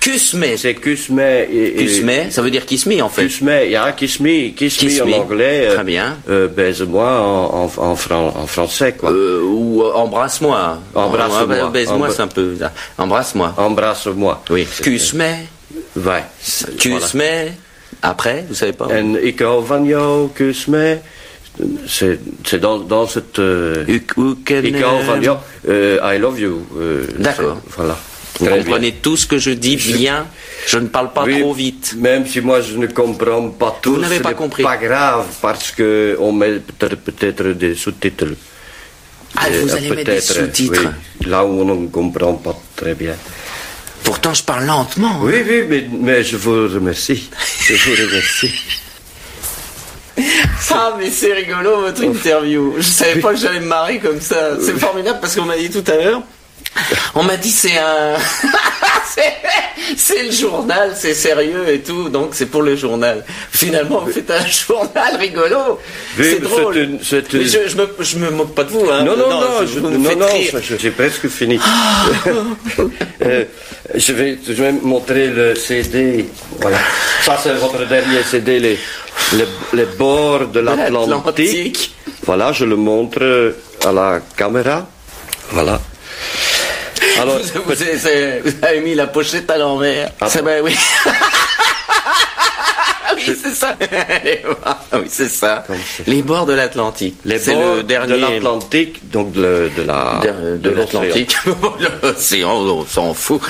Kiss Me. C'est Kusme et. et- Kiss Me, ça veut dire Kiss Me en fait. Kusme, il y a Kiss Me, Kiss, Kiss Me Me. en anglais. euh, Très bien. Euh, Baise-moi en, en, en, fran- en français, quoi. Euh, ou euh, embrasse-moi. Embrasse-moi. Baise-moi, c'est un peu. ça. Embrasse-moi. Embrasse-moi. Oui. C'est- Kiss Me. Ouais. Kiss Me. Après, vous savez pas. En ik hou van jou, kus me. C'est dans, dans cette. euh, van euh, I love you. euh, D'accord. Voilà. Vous Très comprenez tout ce que je dis bien. Je ne parle pas Oui, trop vite. Même si moi je ne comprends pas tout, Vous n'avez ce pas n'est compris. Pas grave parce que on met peut-être des sous-titres. Ah, Euh, vous allez mettre des sous-titres. oui, là où on ne comprend pas très bien. Pourtant, je parle lentement. Oui, oui, mais, mais je vous remercie. Je vous remercie. Ah, mais c'est rigolo votre interview. Je savais pas que j'allais me marrer comme ça. C'est formidable parce qu'on m'a dit tout à l'heure. On m'a dit c'est un. c'est- le journal, c'est sérieux et tout, donc c'est pour le journal. Finalement, vous faites un journal rigolo. C'est drôle. Mais je, je me, je me moque pas de vous, hein. Non, non, non, je- vous non, non, j'ai presque fini. Ah. Euh, je, vais, je vais montrer le CD. Voilà. Ça, c'est votre dernier CD, les, les, les bords de l'Atlantique. Voilà, je le montre euh, à la caméra. Voilà. Alors, vous, vous avez, c'est- vous avez mis la pochette à l'envers. Ah c'est ben oui. oui, c'est ça. oui, c'est ça. Les bords de l'Atlantique. les c'est bords le dernier de l'Atlantique, donc de, de la de, de l'Atlantique. L'océan, on s'en fout.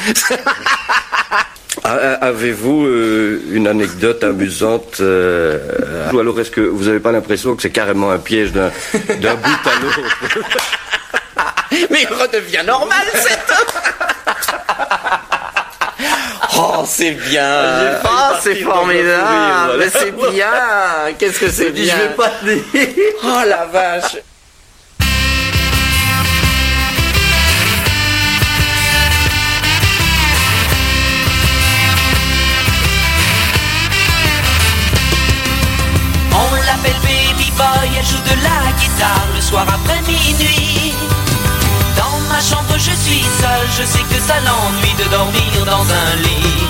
Avez-vous euh, une anecdote amusante euh, Ou alors est-ce que vous n'avez pas l'impression que c'est carrément un piège d'un bout à l'autre? Mais il redevient normal, cet Oh, c'est bien. Oh, c'est formidable. voilà. Mais c'est bien. Qu'est-ce que c'est bien. je vais pas te dire. Oh la vache. On l'appelle Baby Boy, elle joue de la guitare le soir après minuit. Dans ma chambre je suis seul, je sais que ça l'ennuie de dormir dans un lit.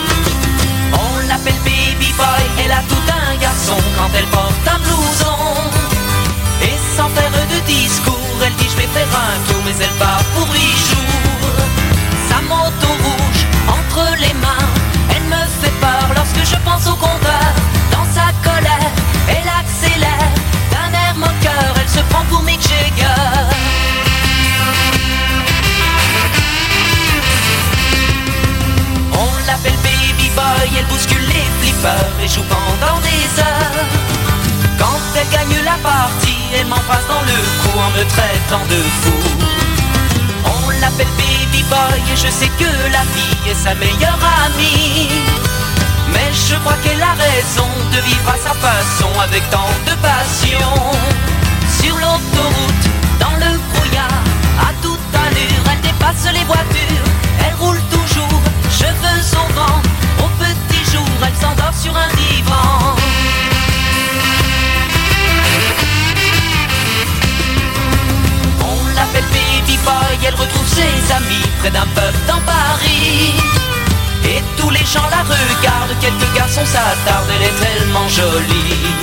On l'appelle Baby Boy, elle a tout un garçon quand elle porte un blouson. Et sans faire de discours, elle dit je vais faire un tour, mais elle part pour huit jours. De vivre à sa façon avec tant de passion. Sur l'autoroute, dans le brouillard, à toute allure, elle dépasse les voitures. Elle roule toujours, cheveux au vent. Au petit jour, elle s'endort sur un divan. On l'appelle Baby Boy, elle retrouve ses amis près d'un pub dans Paris. Gens la regardent, quelques garçons s'attardent, elle est tellement jolie.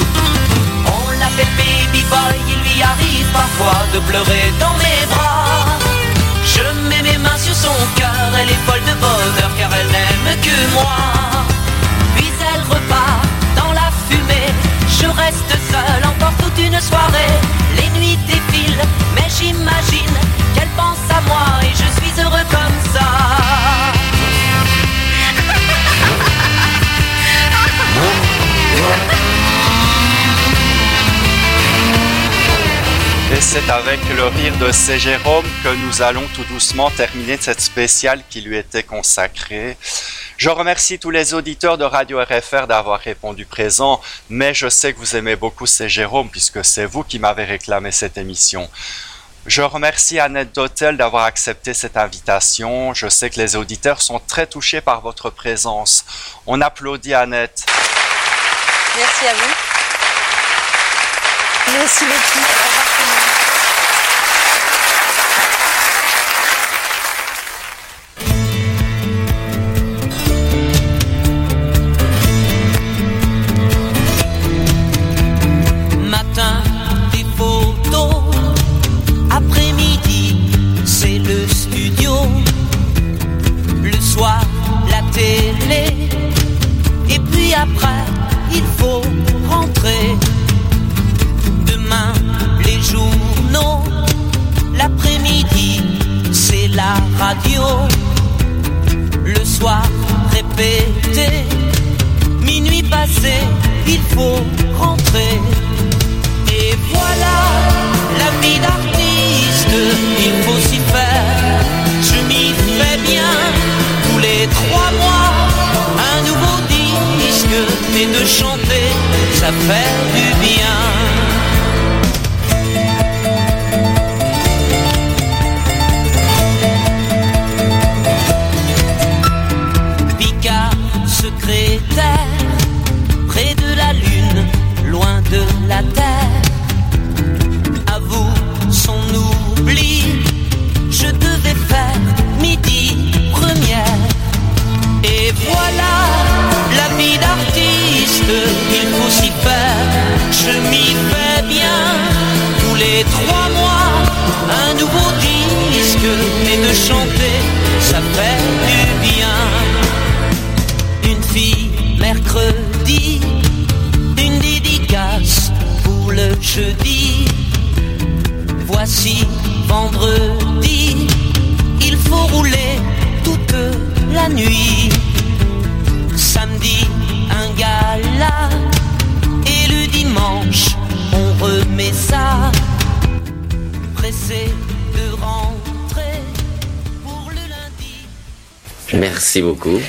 On l'appelle Baby Boy, parfois de pleurer dans mes bras. Je mets mes mains sur son cœur, elle est folle de bonheur car elle n'aime que moi. Puis elle repart dans la fumée, je reste seul encore toute une soirée. Les nuits défilent, mais j'imagine qu'elle pense à moi et je suis heureux comme ça. Et c'est avec le rire de C. Jérôme que nous allons tout doucement terminer cette spéciale qui lui était consacrée. Je remercie tous les auditeurs de Radio RFR d'avoir répondu présent, mais je sais que vous aimez beaucoup C. Jérôme puisque c'est vous qui m'avez réclamé cette émission. Je remercie Annette Dotel d'avoir accepté cette invitation. Je sais que les auditeurs sont très touchés par votre présence. On applaudit Annette. Merci à vous. Merci beaucoup. Après, il faut rentrer. Demain, les journaux. L'après-midi, c'est la radio. Le soir, répété. Minuit passé, il faut rentrer. Et voilà la vie d'artiste, il faut s'y faire. Je m'y fais bien tous les trois mois. Et de chanter, ça fait du bien. Picard, secrétaire, près de la lune, loin de la terre. À vous son oubli, je devais faire midi première. Et voilà d'artiste, il faut s'y faire. Je m'y fais bien tous les trois mois. Un nouveau disque et de chanter, ça fait du bien. Une fille mercredi, une dédicace pour le jeudi. Voici vendredi, il faut rouler toute la nuit. Remet ça. Pressé de rentrer pour le lundi. Merci beaucoup.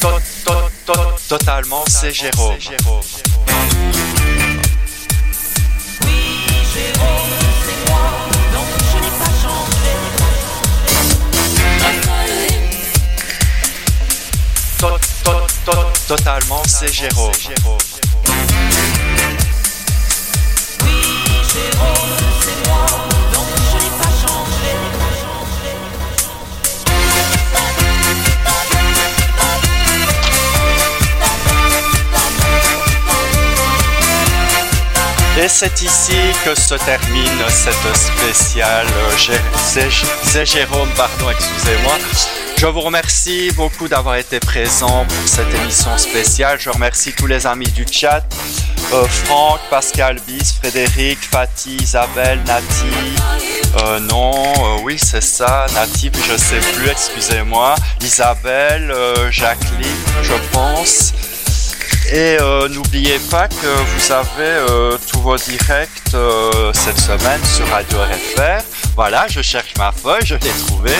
To- to- to- Totalement, c'est Jérôme. Totalement, c'est Jérôme. Et c'est ici que se termine cette spéciale. euh, C'est c'est Jérôme, pardon, excusez-moi. Je vous remercie beaucoup d'avoir été présent pour cette émission spéciale. Je remercie tous les amis du chat. Euh, Franck, Pascal Bis, Frédéric, Fatih, Isabelle, Nati. Euh, non, euh, oui, c'est ça. Nati, je sais plus, excusez-moi. Isabelle, euh, Jacqueline, je pense. Et euh, n'oubliez pas que vous avez euh, tous vos directs euh, cette semaine sur Radio RFR. Voilà, je cherche ma feuille, je l'ai trouvée.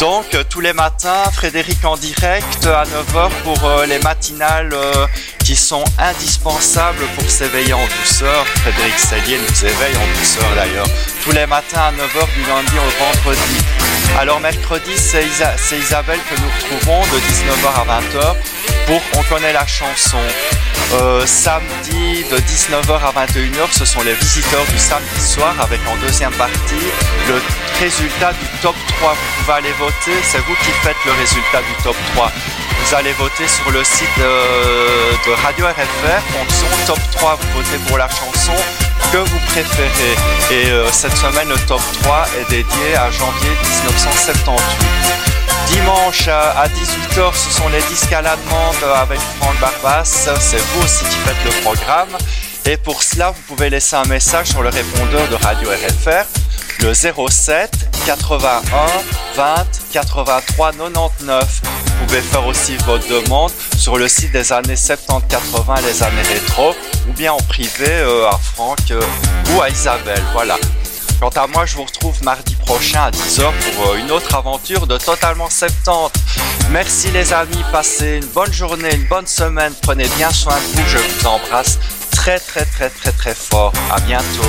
Donc euh, tous les matins, Frédéric en direct à 9h pour euh, les matinales euh, qui sont indispensables pour s'éveiller en douceur. Frédéric Sellier nous éveille en douceur d'ailleurs. Tous les matins à 9h du lundi au vendredi. Alors mercredi, c'est Isa- c'est Isabelle que nous retrouvons de 19h à 20h pour On connaît la chanson. Euh, samedi de 19h à 21h, ce sont les visiteurs du samedi soir avec en deuxième partie le résultat du top 3. Vous pouvez aller voter, c'est vous qui faites le résultat du top 3. Vous allez voter sur le site de, de Radio RFR, fonction top 3, vous votez pour la chanson que vous préférez. Et euh, cette semaine, le top 3 est dédié à janvier 1978. Dimanche à 18h, ce sont les disques à la demande avec Franck Barbas. C'est vous aussi qui faites le programme. Et pour cela, vous pouvez laisser un message sur le répondeur de Radio RFR, le 07 81 20 83 99. Vous pouvez faire aussi votre demande sur le site des années 70-80 les années rétro, ou bien en privé euh, à Franck euh, ou à Isabelle. Voilà. Quant à moi, je vous retrouve mardi prochain à 10h pour euh, une autre aventure de Totalement 70. Merci les amis, passez une bonne journée, une bonne semaine, prenez bien soin de vous, je vous embrasse très très très très très fort. À bientôt.